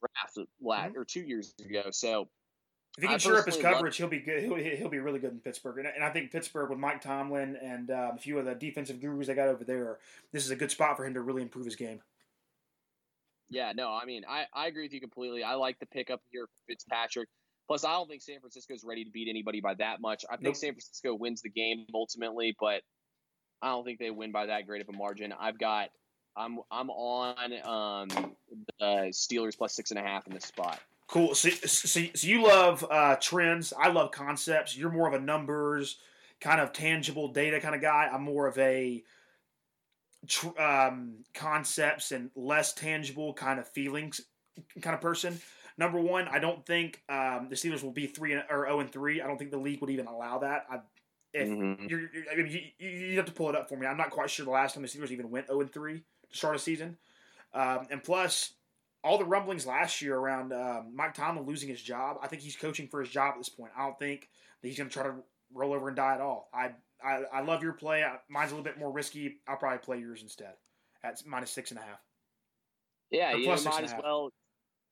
draft last Mhm. or two years ago. So If he I can shore up his coverage, he'll be good. He'll, he'll be really good in Pittsburgh, and, and I think Pittsburgh with Mike Tomlin and um, a few of the defensive gurus they got over there, this is a good spot for him to really improve his game. yeah, no, I mean, I I agree with you completely. I like the pickup here for Fitzpatrick. Plus, I don't think San Francisco's ready to beat anybody by that much. I think Nope. San Francisco wins the game ultimately, but I don't think they win by that great of a margin. I've got I'm I'm on um, the Steelers plus six and a half in this spot. Cool. So, so, so you love uh, trends. I love concepts. You're more of a numbers, kind of tangible data kind of guy. I'm more of a tr- um, concepts and less tangible kind of feelings kind of person. Number one, I don't think um, the Steelers will be three and, or zero and three. I don't think the league would even allow that. I, if Mhm. you're, you're, I mean, you, you have to pull it up for me. I'm not quite sure the last time the Steelers even went 0 and 3 to start a season. Um, and plus, all the rumblings last year around um, Mike Tomlin losing his job, I think he's coaching for his job at this point. I don't think that he's going to try to roll over and die at all. I, I, I love your play. I- Mine's a little bit more risky. I'll probably play yours instead at minus six and a half. Yeah, Or you know, might as well.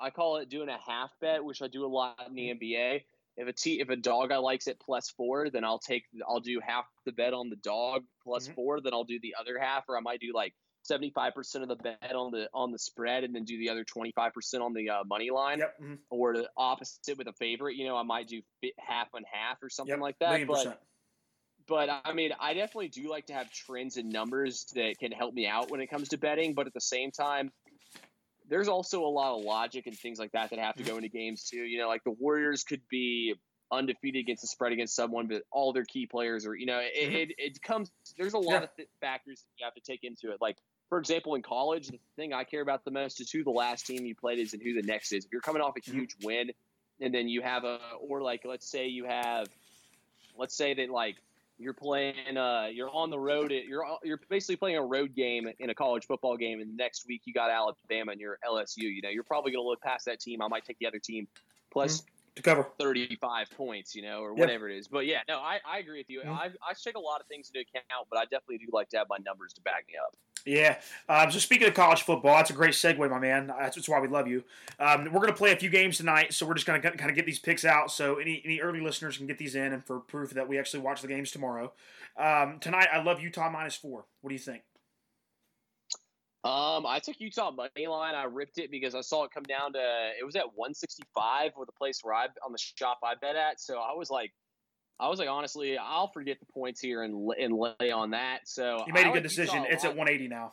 I call it doing a half bet, which I do a lot in the NBA. If a t- if a dog I likes it plus four, then I'll take I'll do half the bet on the dog plus Mhm. four. Then I'll do the other half, or I might do like 75 percent of the bet on the on the spread, and then do the other 25 percent on the uh, money line, Yep. mhm. or the opposite with a favorite. You know, I might do half and half or something Yep. like that. Million But but I mean, I definitely do like to have trends and numbers that can help me out when it comes to betting. But at the same time, there's also a lot of logic and things like that that have to go into games too. You know, like the Warriors could be undefeated against the spread against someone, but all their key players are, you know, it, Mhm. it, it comes. There's a lot Yeah. of th- factors that you have to take into it. Like for example, in college, the thing I care about the most is who the last team you played is and who the next is. If you're coming off a Mhm. huge win, and then you have a, or like let's say you have, let's say that like you're playing uh you're on the road at, you're you're basically playing a road game in a college football game and next week you got Alabama and you're LSU you know you're probably going to look past that team I might take the other team plus To cover. 35 points you know or Yeah. whatever it is but yeah no I, I agree with you Mhm. I, I take a lot of things into account but I definitely do like to have my numbers to back me up Yeah. Um, so speaking of college football, that's a great segue, my man. That's, why we love you. Um, we're going to play a few games tonight, so we're just going to kind of get these picks out, so any any early listeners can get these in, and for proof that we actually watch the games tomorrow. Um, tonight, I love Utah minus four. What do you think? Um, I took Utah money line. I ripped it because I saw it come down to it was at 165 with the place where I on the shop I bet at. So I was like, I was like, honestly, I'll forget the points here and and lay on that. So You made I a good decision. It's at 180 now.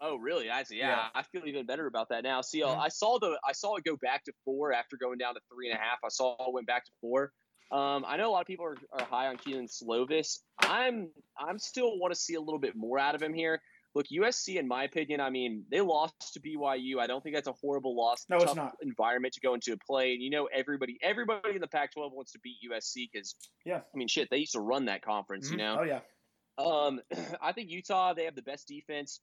Oh, really? I see. Yeah, Yeah. I feel even better about that now. See, uh, Mhm. I saw the I saw it go back to four after going down to three and a half. I saw it went back to four. Um, I know a lot of people are, are high on Kedon Slovis. I'm I'm still want to see a little bit more out of him here. Look, USC, in my opinion, I mean, they lost to BYU. I don't think that's a horrible loss. No, it's not. environment to go into a play. And you know, everybody everybody in the Pac-12 wants to beat USC because, Yeah. I mean, shit, they used to run that conference. You Mhm. know, Oh yeah. um, (clears throat) I think Utah they have the best defense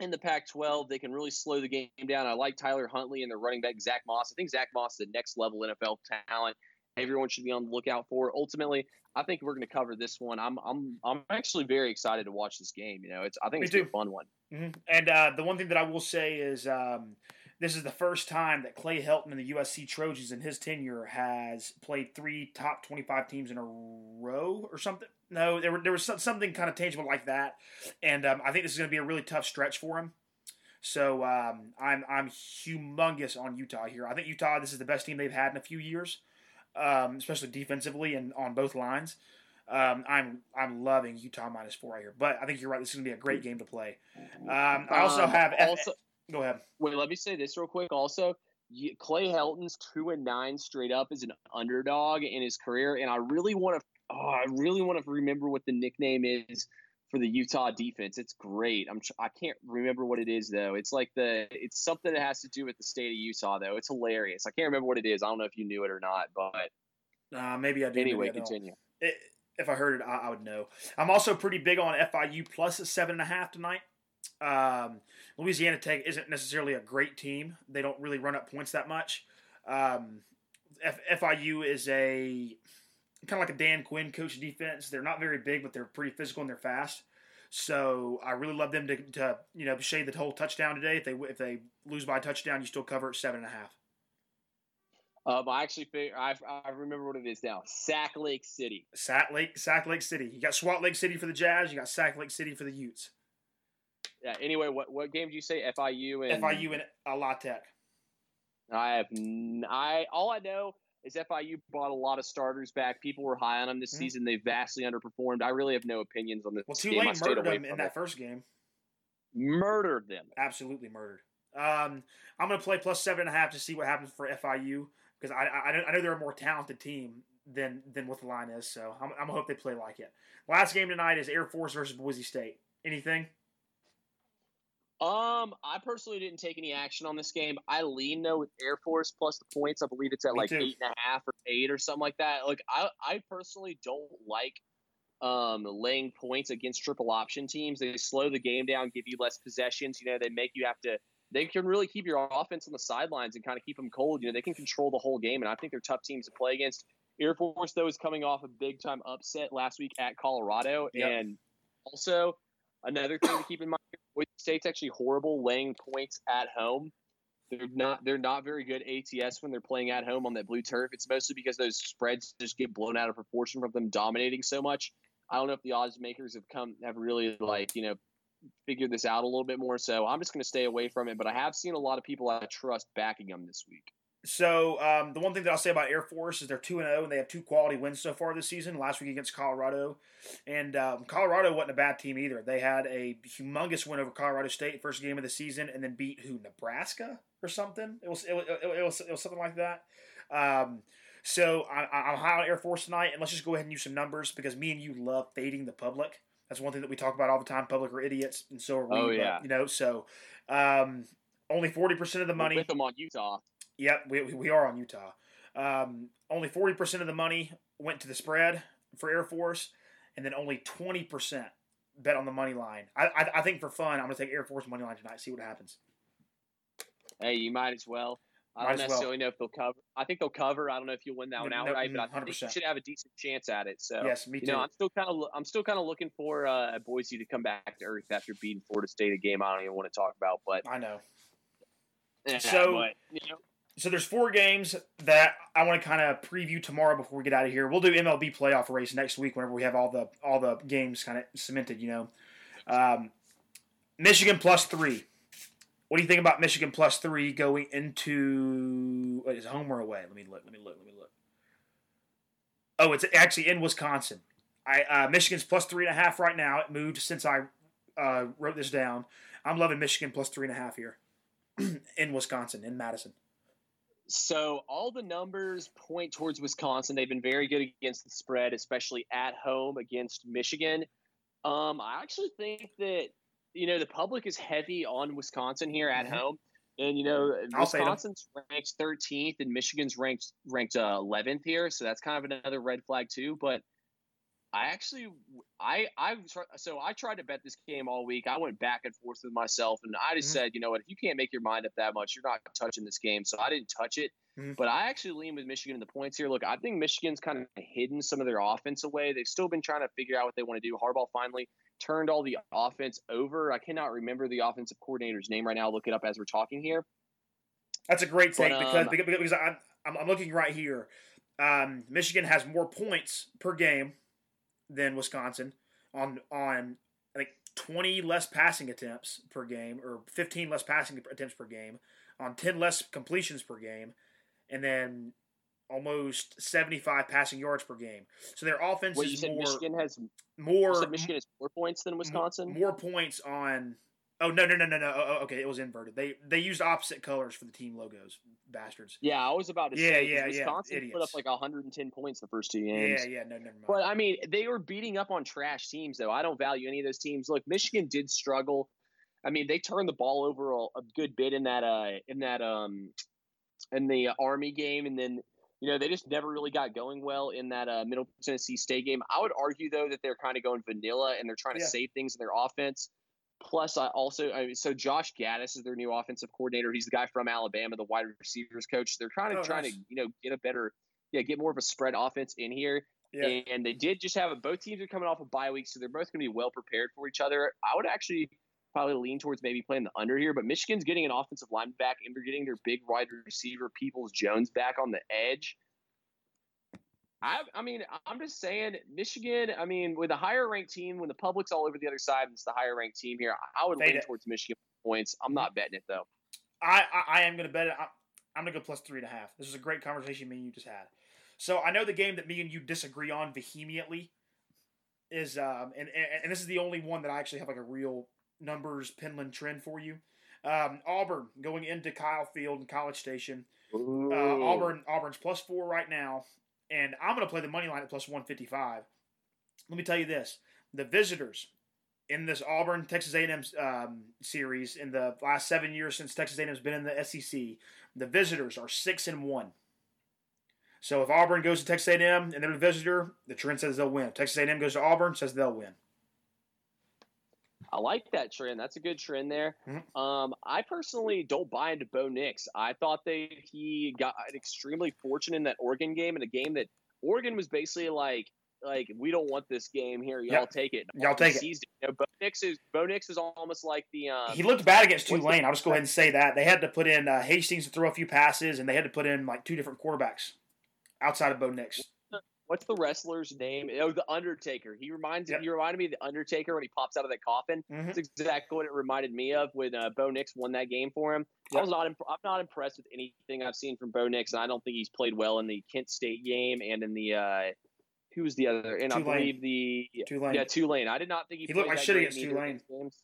in the Pac-12. They can really slow the game down. I like Tyler Huntley and the running back Zach Moss. I think Zach Moss is the next level NFL talent. Everyone should be on the lookout for. Ultimately, I think we're going to cover this one. I'm I'm I'm actually very excited to watch this game. You know, it's I think Me it's too. a fun one. hmm And uh, the one thing that I will say is um, this is the first time that Clay Helton and the USC Trojans in his tenure has played three top 25 teams in a row or something. No, there, were, there was something kind of tangible like that. And um, I think this is going to be a really tough stretch for him. So um, I'm, I'm humongous on Utah here. I think Utah, this is the best team they've had in a few years, um, especially defensively and on both lines. Um, I'm I'm loving Utah minus four right here, but I think you're right. This is gonna be a great game to play. Um, I also Um, have also. Go ahead. Wait, let me say this real quick. Also, Clay Helton's two and nine straight up is an underdog in his career, and I really want to. Oh, I really want to remember what the nickname is for the Utah defense. It's great. I'm. I can't remember what it is though. It's like the. It's something that has to do with the state of Utah though. It's hilarious. I can't remember what it is. I don't know if you knew it or not, but Uh, maybe I do. anyway, I continue. It, if I heard it, I, I would know. I'm also pretty big on FIU plus a seven and a half tonight. Um, Louisiana Tech isn't necessarily a great team. They don't really run up points that much. Um, F, FIU is a kind of like a Dan Quinn coach defense. They're not very big, but they're pretty physical and they're fast. So I really love them to, to you know shade the whole touchdown today. If they if they lose by a touchdown, you still cover at seven and a half. Um, I actually fig- I I remember what it is now. Sack Lake City. Sack Lake, Sack Lake City. You got Swat Lake City for the Jazz. You got Sack Lake City for the Utes. Yeah. Anyway, what what game did you say? FIU and FIU and La Tech. I have n- I all I know is FIU brought a lot of starters back. People were high on them this Mhm. season. They vastly underperformed. I really have no opinions on this Well, game. I Tulane stayed murdered them in from that it. first game. Murdered them. Absolutely murdered. Um, I'm going to play plus seven and a half to see what happens for FIU because I, I, I know they're a more talented team than than what the line is. So I'm, I'm going to hope they play like it. Last game tonight is Air Force versus Boise State. Anything? Um, I personally didn't take any action on this game. I lean though with Air Force plus the points. I believe it's at Me like too. eight and a half or eight or something like that. Like I, I personally don't like um laying points against triple option teams. They slow the game down, give you less possessions. You know, they make you have to. They can really keep your offense on the sidelines and kind of keep them cold. You know, they can control the whole game, and I think they're tough teams to play against. Air Force though is coming off a big time upset last week at Colorado, Yep. and also another thing to keep in mind. Boise State's actually horrible laying points at home. They're not they're not very good ATS when they're playing at home on that blue turf. It's mostly because those spreads just get blown out of proportion from them dominating so much. I don't know if the odds makers have come have really like, you know, figured this out a little bit more. So I'm just going to stay away from it. But I have seen a lot of people I trust backing them this week. So um, the one thing that I'll say about Air Force is they're two and zero, and they have two quality wins so far this season. Last week against Colorado, and um, Colorado wasn't a bad team either. They had a humongous win over Colorado State first game of the season, and then beat who Nebraska or something. It was it was, it was, it was something like that. Um, so I, I'm high on Air Force tonight, and let's just go ahead and use some numbers because me and you love fading the public. That's one thing that we talk about all the time. Public are idiots, and so are we. Oh yeah, but, you know. So um, only forty percent of the money. with them on Utah. Yep, we, we are on Utah. Um, only 40% of the money went to the spread for Air Force, and then only 20% bet on the money line. I, I, I think for fun, I'm going to take Air Force money line tonight, see what happens. Hey, you might as well. I Might don't as well. necessarily know if they'll cover. I think they'll cover. I don't know if you'll win that one No, no, outright, but I think 100%. you should have a decent chance at it. So Yes, me you too. know, I'm still kind of I'm still kind of looking for uh, Boise to come back to earth after beating Florida State a game I don't even want to talk about. But I know. yeah, So- but, you know, So there's four games that I want to kind of preview tomorrow before we get out of here. We'll do MLB playoff race next week whenever we have all the all the games kind of cemented. You know, um, Michigan plus three. What do you think about Michigan plus three going into is home or away? Let me look. Let me look. Let me look. Oh, it's actually in Wisconsin. I uh, Michigan's plus three and a half right now. It moved since I uh, wrote this down. I'm loving Michigan plus three and a half here (clears throat) in Wisconsin in Madison. So all the numbers point towards Wisconsin. They've been very good against the spread, especially at home against Michigan. Um, I actually think that you know the public is heavy on Wisconsin here at Mhm. home, and you know I'll. Wisconsin's ranked 13th and Michigan's ranked ranked uh, 11th here, so that's kind of another red flag too. But I actually, I, I, so I tried to bet this game all week. I went back and forth with myself, and I just Mhm. said, you know what, if you can't make your mind up that much, you're not touching this game. So I didn't touch it. Mhm. But I actually lean with Michigan in the points here. Look, I think Michigan's kind of hidden some of their offense away. They've still been trying to figure out what they want to do. Harbaugh finally turned all the offense over. I cannot remember the offensive coordinator's name right now. I'll look it up as we're talking here. That's a great take But, because um, because, because I'm, I'm I'm looking right here. Um, Michigan has more points per game than Wisconsin on on I think 20 less passing attempts per game or 15 less passing attempts per game on 10 less completions per game and then almost 75 passing yards per game. So their offense Wait, is more Michigan has more you said Michigan has more points than Wisconsin? more points on Oh no no no no no! Oh, oh, okay, it was inverted. They they used opposite colors for the team logos, bastards. Yeah, I was about to Yeah, say yeah, yeah, Wisconsin put up idiots. like 110 points the first two games. Yeah, yeah, no, never mind. But I mean, they were beating up on trash teams, though. I don't value any of those teams. Look, Michigan did struggle. I mean, they turned the ball over a, a good bit in that uh in that um in the Army game, and then you know they just never really got going well in that uh, Middle Tennessee State game. I would argue though that they're kind of going vanilla and they're trying to Yeah. save things in their offense. Plus, I also I, so Josh Gattis is their new offensive coordinator. He's the guy from Alabama, the wide receivers coach. They're kind of Oh, trying nice. to you know get a better yeah get more of a spread offense in here. yeah, And they did just have a, both teams are coming off a bye week, so they're both going to be well prepared for each other. I would actually probably lean towards maybe playing the under here, but Michigan's getting an offensive line back, and they're getting their big wide receiver Peoples Jones back on the edge. I, I mean, I'm just saying, Michigan. I mean, with a higher ranked team, when the public's all over the other side, and it's the higher ranked team here. I, would lean towards Michigan points. I'm not betting it though. I, I I am going to bet it. I, I'm going to go plus three and a half. This is a great conversation me and you just had. So I know the game that me and you disagree on vehemently is um and and, and this is the only one that I actually have like a real numbers Penland trend for you. Um, Auburn going into Kyle Field and College Station. Uh, Auburn Auburn's plus four right now, and I'm going to play the money line at plus one fifty five. Let me tell you this: the visitors in this Auburn Texas A&M um, series in the last seven years since Texas A&M's been in the SEC, the visitors are six and one. So if Auburn goes to Texas A&M and they're the visitor, the trend says they'll win. If Texas A&M goes to Auburn, says they'll win. I like that trend. That's a good trend there. Mhm. Um, I personally don't buy into Bo Nix. I thought they he got extremely fortunate in that Oregon game, in a game that Oregon was basically like, like we don't want this game here. Y'all Yep. take it. Y'all take it. You know, Bo Nix is Bo Nix is almost like the um, He looked bad against Tulane. I'll just go ahead and say that they had to put in uh, Hastings to throw a few passes, and they had to put in like two different quarterbacks outside of Bo Nix. What's the wrestler's name? Oh, the Undertaker. He reminds Yep. you reminded me of the Undertaker when he pops out of that coffin. Mhm. That's exactly what it reminded me of when uh, Bo Nix won that game for him. I Yep. was not. Imp- I'm not impressed with anything I've seen from Bo Nix, and I don't think he's played well in the Kent State game and in the. Uh, who was the other? And I believe the Tulane. yeah Tulane. I did not think he, He looked like shit against in either of Tulane. games.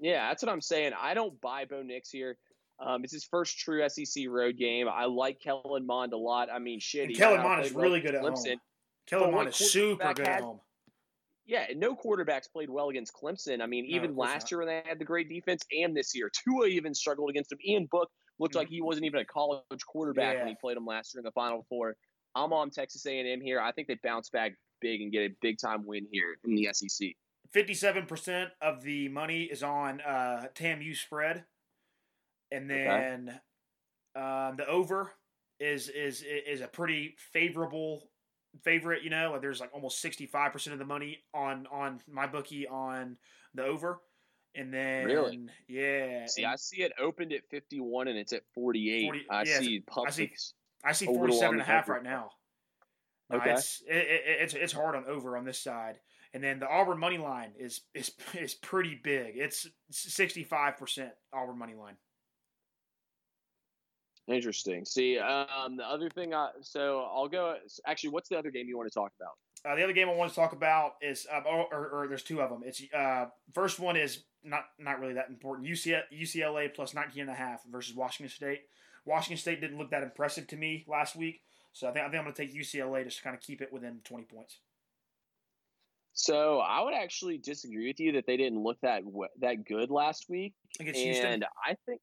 Yeah, that's what I'm saying. I don't buy Bo Nix here. Um, it's his first true SEC road game. I like Kellen Mond a lot. I mean, shit. Kellen Mond is really good at Clemson. home. Kellen Mond is super good at home. Yeah, and no quarterbacks played well against Clemson. I mean, even course last not. year when they had the great defense, and this year, Tua even struggled against him. Ian Book looked like he wasn't even a college quarterback when Mm-hmm. He played him last year in the Final Four. I'm on Texas A&M here. I think they bounce back big and get a big time win here in the SEC. Fifty-seven percent of the money is on uh, TAMU spread, and Okay. then um, the over is is is a pretty favorable favorite. You know, there's like almost sixty-five percent of the money on on my bookie on the over, and then Really? yeah, See, and I see it opened at 51 and it's at 48. 40 I yeah, see. I see over the forty-seven and a half right now. No, Okay. it's it, it, it's it's hard on over on this side, and then the Auburn money line is is is pretty big. It's sixty-five percent Auburn money line. Interesting. See, um, the other thing, I, so I'll go. Actually, what's the other game you want to talk about? Uh, the other game I want to talk about is, uh, or, or, or there's two of them. It's uh, first one is not not really that important. UCLA, UCLA plus 19 and a half versus Washington State. Washington State didn't look that impressive to me last week, so I think I think I'm going to take UCLA just to kind of keep it within 20 points. So I would actually disagree with you that they didn't look that that good last week. Against Houston, And I think,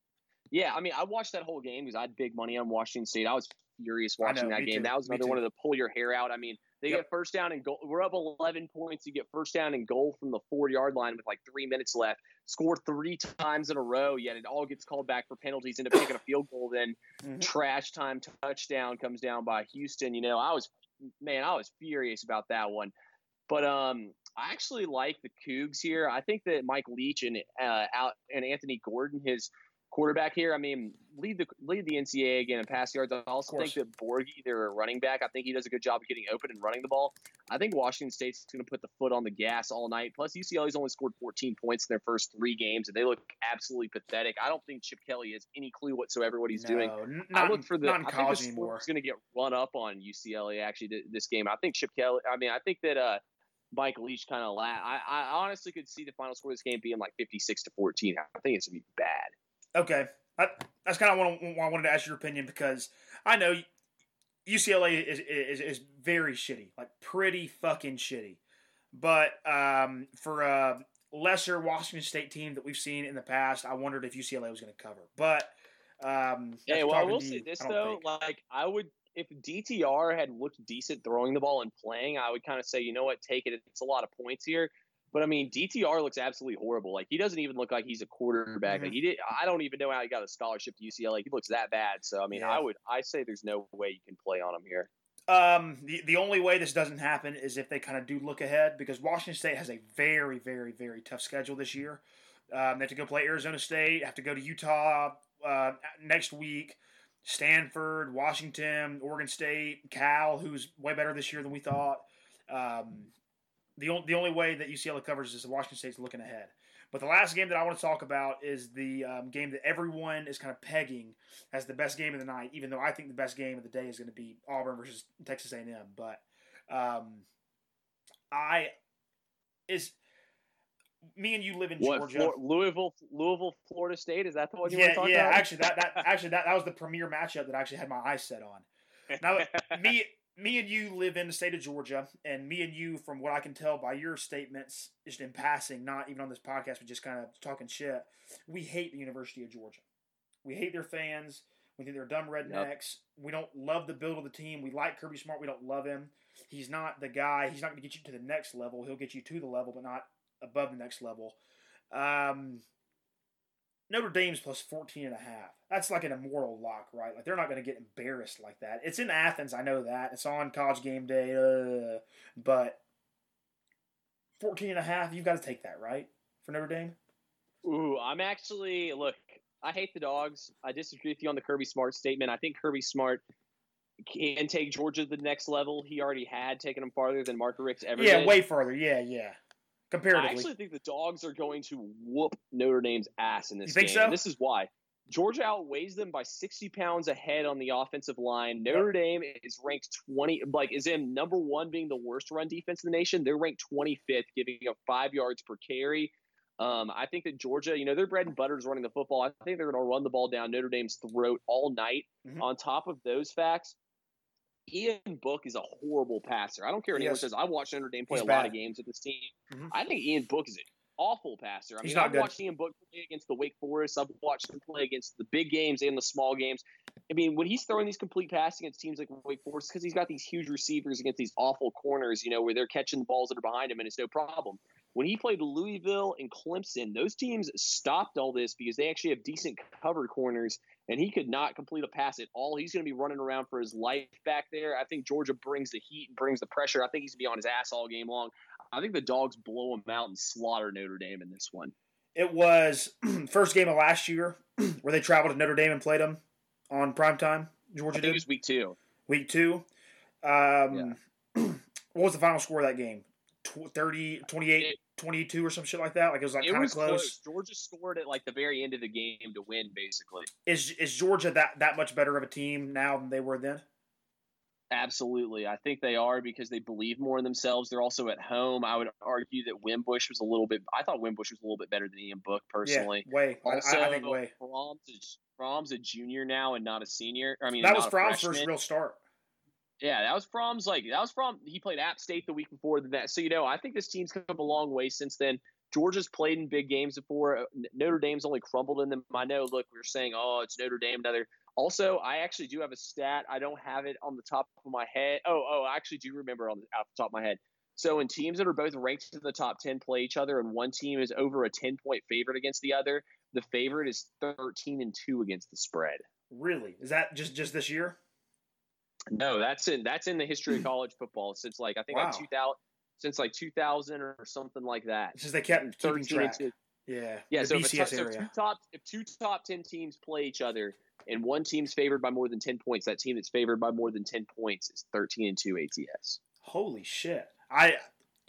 yeah, I mean, I watched that whole game because I had big money on Washington State. I was furious watching know, that game. too, That was me another too. one of the pull your hair out. I mean, they Yep. get first down and goal. We're up 11 points. You get first down and goal from the four yard line with like three minutes left. Score three times in a row, yet it all gets called back for penalties. End up kicking a (coughs) field goal, then Mhm. trash time touchdown comes down by Houston. You know, I was man, I was furious about that one. But um, I actually like the Cougs here. I think that Mike Leach and uh, out and Anthony Gordon, his quarterback here. I mean, lead the lead the NCAA again in pass yards. I also think that Borghi, their running back, I think he does a good job of getting open and running the ball. I think Washington State's going to put the foot on the gas all night. Plus, UCLA's only scored 14 points in their first three games, and they look absolutely pathetic. I don't think Chip Kelly has any clue whatsoever what he's doing. No, I not, look for the. not in I think college the anymore. score's going to get run up on UCLA actually th- this game. I think Chip Kelly. I mean, I think that uh, Mike Leach kind of la- I, I honestly could see the final score of this game being like 56 to 14. I think it's going to be bad. Okay, I, that's kind of what I wanted to ask your opinion because I know UCLA is is, is very shitty, like pretty fucking shitty. But um, for a lesser Washington State team that we've seen in the past, I wondered if UCLA was going to cover. But um, hey, well, I will say this though: think. like I would, if DTR had looked decent throwing the ball and playing, I would kind of say, you know what, take it. It's a lot of points here. But I mean, DTR looks absolutely horrible. Like he doesn't even look like he's a quarterback. Mhm. Like he did. I don't even know how he got a scholarship to UCLA. He looks that bad. So I mean, Yeah. I would, I say there's no way you can play on him here. Um, the, the only way this doesn't happen is if they kind of do look ahead because Washington State has a very, very, very tough schedule this year. Um, they have to go play Arizona State, have to go to Utah uh, next week, Stanford, Washington, Oregon State, Cal, who's way better this year than we thought. Um, the, the only way that UCLA covers is Washington State's looking ahead. But the last game that I want to talk about is the um, game that everyone is kind of pegging as the best game of the night, even though I think the best game of the day is going to be Auburn versus Texas A&M. But um, I is me and you live in What Georgia. Flor- Louisville, Louisville, Florida State? Is that the one you yeah, want to talk yeah. about? Actually, that, that actually that, that was the premier matchup that I actually had my eyes set on. Now, me me and you live in the state of Georgia, and me and you, from what I can tell by your statements, just in passing, not even on this podcast, but just kind of talking shit, we hate the University of Georgia. We hate their fans. We think they're dumb rednecks. We don't love the build of the team. We like Kirby Smart. We don't love him. He's not the guy. He's not going to get you to the next level. He'll get you to the level, but not above the next level. Um, Notre Dame's plus 14 and a half. That's like an immortal lock, right? Like they're not going to get embarrassed like that. It's in Athens, I know that. It's on college game day, uh, but 14 and a half, you've got to take that, right? For Notre Dame? Ooh, I'm actually look. I hate the dogs. I disagree with you on the Kirby Smart statement. I think Kirby Smart can take Georgia to the next level. He already had taken them farther than Mark Richt's ever. Yeah, did. way further. Yeah, yeah. Comparatively, I actually think the dogs are going to whoop Notre Dame's ass in this You think game. so? This is why. Georgia outweighs them by 60 pounds ahead on the offensive line. Notre Dame is ranked 20, like, is in number one being the worst run defense in the nation. They're ranked 25th, giving up five yards per carry. Um, I think that Georgia, you know, their bread and butter is running the football. I think they're going to run the ball down Notre Dame's throat all night. Mhm. On top of those facts, Ian Book is a horrible passer. I don't care what anyone says. I watched Notre Dame play He's a lot of games with this team. Mhm. I think Ian Book is an awful passer. I He's mean, not I've good. watched Ian Book play against the Wake Forest. I've watched him play against the big games and the small games. I mean, when he's throwing these complete passes against teams like Wake Forest, because he's got these huge receivers against these awful corners, you know, where they're catching the balls that are behind him and it's no problem. When he played Louisville and Clemson, those teams stopped all this because they actually have decent cover corners, and he could not complete a pass at all. He's going to be running around for his life back there. I think Georgia brings the heat and brings the pressure. I think he's going to be on his ass all game long. I think the dogs blow him out and slaughter Notre Dame in this one. it was (clears throat) first game of last year (clears throat) where they traveled to Notre Dame and played them on primetime. I Georgia think it did was week two. week two. Um, (clears throat) what was the final score of that game? Tw- 30, 28, It- 22 or some shit like that. Like it was like kind of close. close. Georgia scored at like the very end of the game to win, basically. Is is Georgia that that much better of a team now than they were then? Absolutely. I think they are because they believe more in themselves. They're also at home. I would argue that Wimbush was a little bit I thought Wimbush was a little bit better than Ian Book personally. Yeah, way. I- Also, I, I think way. Fromm's is, Fromm's a junior now and not a senior. I mean, That was a Fromm's freshman. first real start. Yeah, that was Fromm's like that was Fromm. He played App State the week before that. So you know, I think this team's come a long way since then. Georgia's played in big games before. Uh, Notre Dame's only crumbled in them. I know. Look, we were saying, oh, it's Notre Dame. Another. Also, I actually do have a stat. I don't have it on the top of my head. Oh, oh, I actually do remember on the, off the top of my head. So, in teams that are both ranked in the top ten play each other, and one team is over a ten point favorite against the other, the favorite is thirteen and two against the spread. Really? Is that just just this year? No, that's in that's in the history of (clears throat) college football since like I think like two thousand since like two thousand or something like that. Since they kept Thirteen two. Yeah. Yeah, so, if, a BCS top, so if two top if two top ten teams play each other and one team's favored by more than ten points, that team that's favored by more than ten points is thirteen and two ATS. Holy shit! I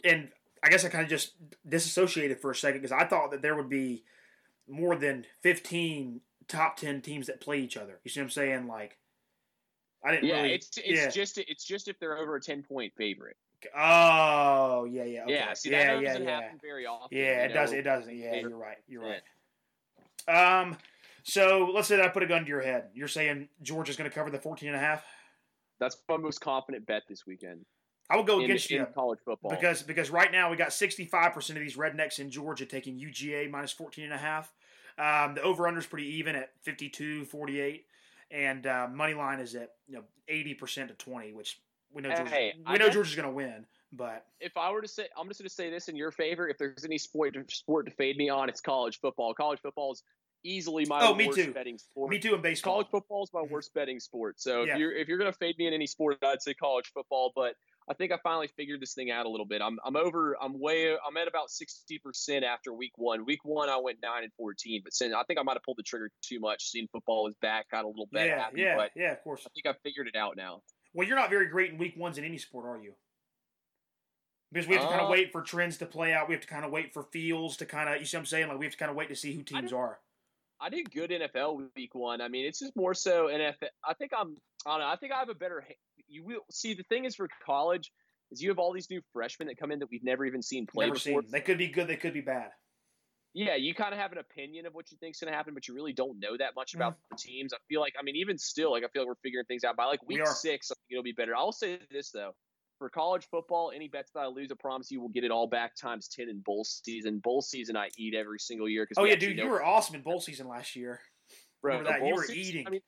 and I guess I kind of just disassociated for a second because I thought that there would be more than fifteen top ten teams that play each other. You see what I'm saying? Like, I didn't Yeah, really. it's it's yeah. just it's just if they're over a ten point favorite. Oh yeah, yeah, okay. Yeah, see yeah, that yeah, doesn't yeah. happen very often. Yeah, it does. know? It doesn't. Yeah, you're right. You're right. Um, so let's say that I put a gun to your head. You're saying Georgia's going to cover the 14 and a half. That's my most confident bet this weekend I will go in, against in you college football. because because right now we got 65 percent of these rednecks in Georgia taking UGA minus 14 and a half. Um, the over under is pretty even at 52, 48, and uh, money line is at you know 80 percent to 20, which we know Georgia, Hey, we I know Georgia's going to win. But if I were to say, I'm just going to say this in your favor. If there's any sport to, sport to fade me on, it's college football. College football is easily my Oh, me worst too. betting sport. me too in baseball. College football is my Mhm. worst betting sport. So Yeah. if you're if you're going to fade me in any sport, I'd say college football. But I think I finally figured this thing out a little bit. I'm I'm over. I'm way. I'm at about sixty percent after week one. Week one, I went nine and fourteen. But since I think I might have pulled the trigger too much. Seeing football was back, got a little bit yeah, happy. yeah, But yeah, of course. I think I figured it out now. Well, you're not very great in week ones in any sport, are you? Because we have to kind of Uh, wait for trends to play out. We have to kind of wait for fields to kind of, you see what I'm saying? Like, we have to kind of wait to see who teams are. I did good NFL week one. I mean, it's just more so NFL. I think I'm. I don't know. I think I have a better. You will see. The thing is for college is you have all these new freshmen that come in that we've never even seen play Never before. seen. They could be good. They could be bad. Yeah, you kind of have an opinion of what you think's going to happen, but you really don't know that much about mm. the teams. I feel like, I mean, even still, like I feel like we're figuring things out. By like week are. six, I think it'll be better. I'll say this though: for college football, any bets that I lose, I promise you, will get it all back times ten in bowl season. Bowl season, I eat every single year. Cause Oh yeah, dude, you were awesome in bowl season last year. bro. remember that. You were season- eating. I mean,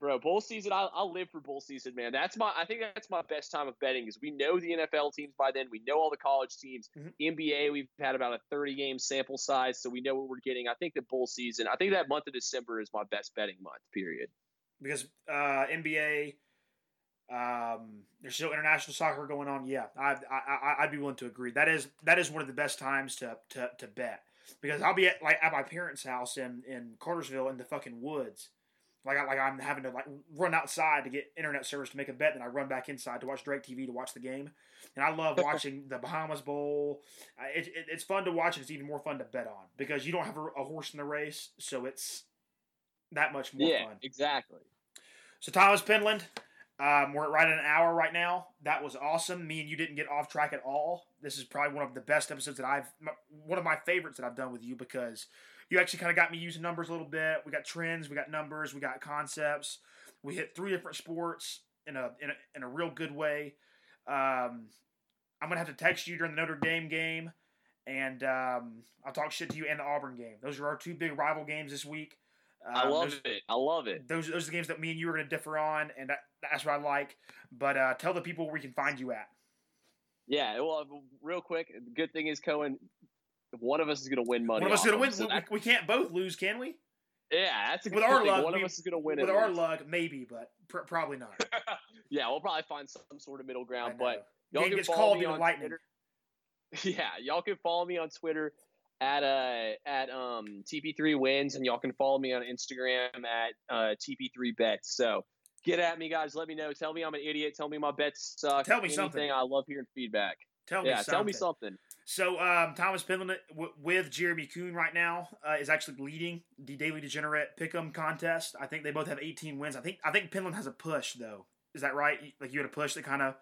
bro, bowl season. I I live for bowl season, man. That's my. I think that's my best time of betting because we know the NFL teams by then. We know all the college teams. Mhm. NBA, we've had about a 30 game sample size, so we know what we're getting. I think that bowl season. I think that month of December is my best betting month. Period. because uh, NBA, um, there's still international soccer going on. Yeah, I, I, I, I'd be willing to agree. That is that is one of the best times to, to, to bet because I'll be at like at my parents' house in in Cartersville in the fucking woods, like I, like I'm having to like run outside to get internet service to make a bet, then I run back inside to watch DirecTV to watch the game. And I love watching the Bahamas Bowl. It, it, it's fun to watch, and it's even more fun to bet on because you don't have a, a horse in the race, so it's that much more yeah, fun. exactly. So Thomas Penland, um, we're right at an hour right now. That was awesome. Me and you didn't get off track at all. This is probably one of the best episodes that I've, one of my favorites that I've done with you because you actually kind of got me using numbers a little bit. We got trends, we got numbers, we got concepts. We hit three different sports in a in a, in a real good way. Um, I'm gonna have to text you during the Notre Dame game, and um, I'll talk shit to you and the Auburn game. Those are our two big rival games this week. Um, I love those, it. I love it. Those those are the games that me and you are going to differ on, and that, that's what I like. But uh, tell the people where we can find you at. Yeah, well, real quick. The good thing is, Cohen, one of us is going to win money. One of us is going to win. So we, we, can't both lose, can we? Yeah, that's a with our thing. luck. One we, of us is going to win. With our least. luck, maybe, but pr- probably not. (laughs) yeah, we'll probably find some sort of middle ground. But y'all Game can follow me on lightning. Twitter. (laughs) Yeah, y'all can follow me on Twitter at uh at um TP3 wins, and y'all can follow me on Instagram at uh TP3 bets. So get at me, guys. Let me know. Tell me I'm an idiot. Tell me my bets suck. Tell me Anything. something. I love hearing feedback. Tell me yeah, something. tell me something. So um, Thomas Penland w- with Jeremy Kuhn right now uh, is actually leading the Daily Degenerate Pick'em contest. I think they both have 18 wins. I think I think Penland has a push though. Is that right? Like you had a push that kind of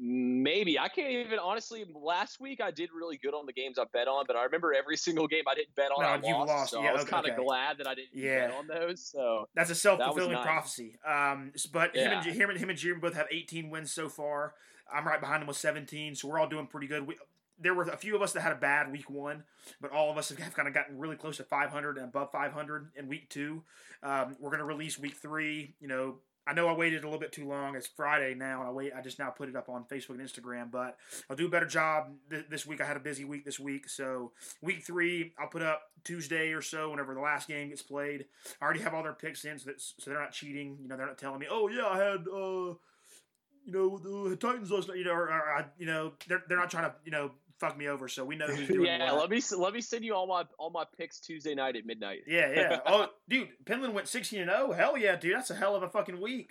Maybe I can't even honestly. Last week I did really good on the games I bet on, but I remember every single game I didn't bet on. No, I lost, lost. So yeah, I was okay, kind of okay. glad that I didn't yeah. bet on those. So that's a self fulfilling nice. prophecy. Um, but Yeah. him and him and him and Jeremy both have 18 wins so far. I'm right behind him with 17, so we're all doing pretty good. We, there were a few of us that had a bad week one, but all of us have kind of gotten really close to 500 and above 500 in week two. Um, we're going to release week three. You know, I know I waited a little bit too long. It's Friday now, and I wait. I just now put it up on Facebook and Instagram, but I'll do a better job th- this week. I had a busy week this week, so week three I'll put up Tuesday or so whenever the last game gets played. I already have all their picks in, so, that, so they're not cheating. You know, they're not telling me, "Oh yeah, I had." Uh, you know the Titans last night, you know, or, or, you know, they're they're not trying to, you know, fuck me over. So we know who's doing yeah, what. let me let me send you all my all my picks Tuesday night at midnight. Yeah, yeah. (laughs) oh, dude, Penland went sixteen and zero. Hell yeah, dude, that's a hell of a fucking week.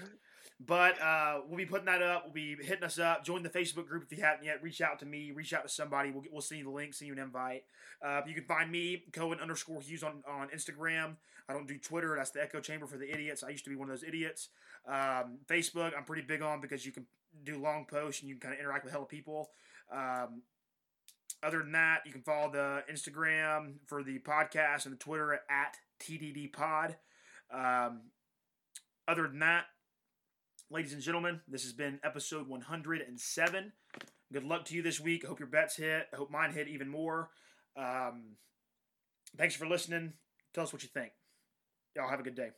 But uh, we'll be putting that up. We'll be hitting us up. Join the Facebook group if you haven't yet. Reach out to me. Reach out to somebody. We'll get, we'll send you the link. Send you an invite. Uh, you can find me Cohen underscore Hughes on on Instagram. I don't do Twitter. That's the echo chamber for the idiots. I used to be one of those idiots. Um, Facebook, I'm pretty big on because you can do long posts and you can kind of interact with hella people. Um, other than that, you can follow the Instagram for the podcast and the Twitter at TDD Pod. Um, other than that, ladies and gentlemen, this has been episode 107. Good luck to you this week. I hope your bets hit. I hope mine hit even more. Um, thanks for listening. Tell us what you think. Y'all have a good day.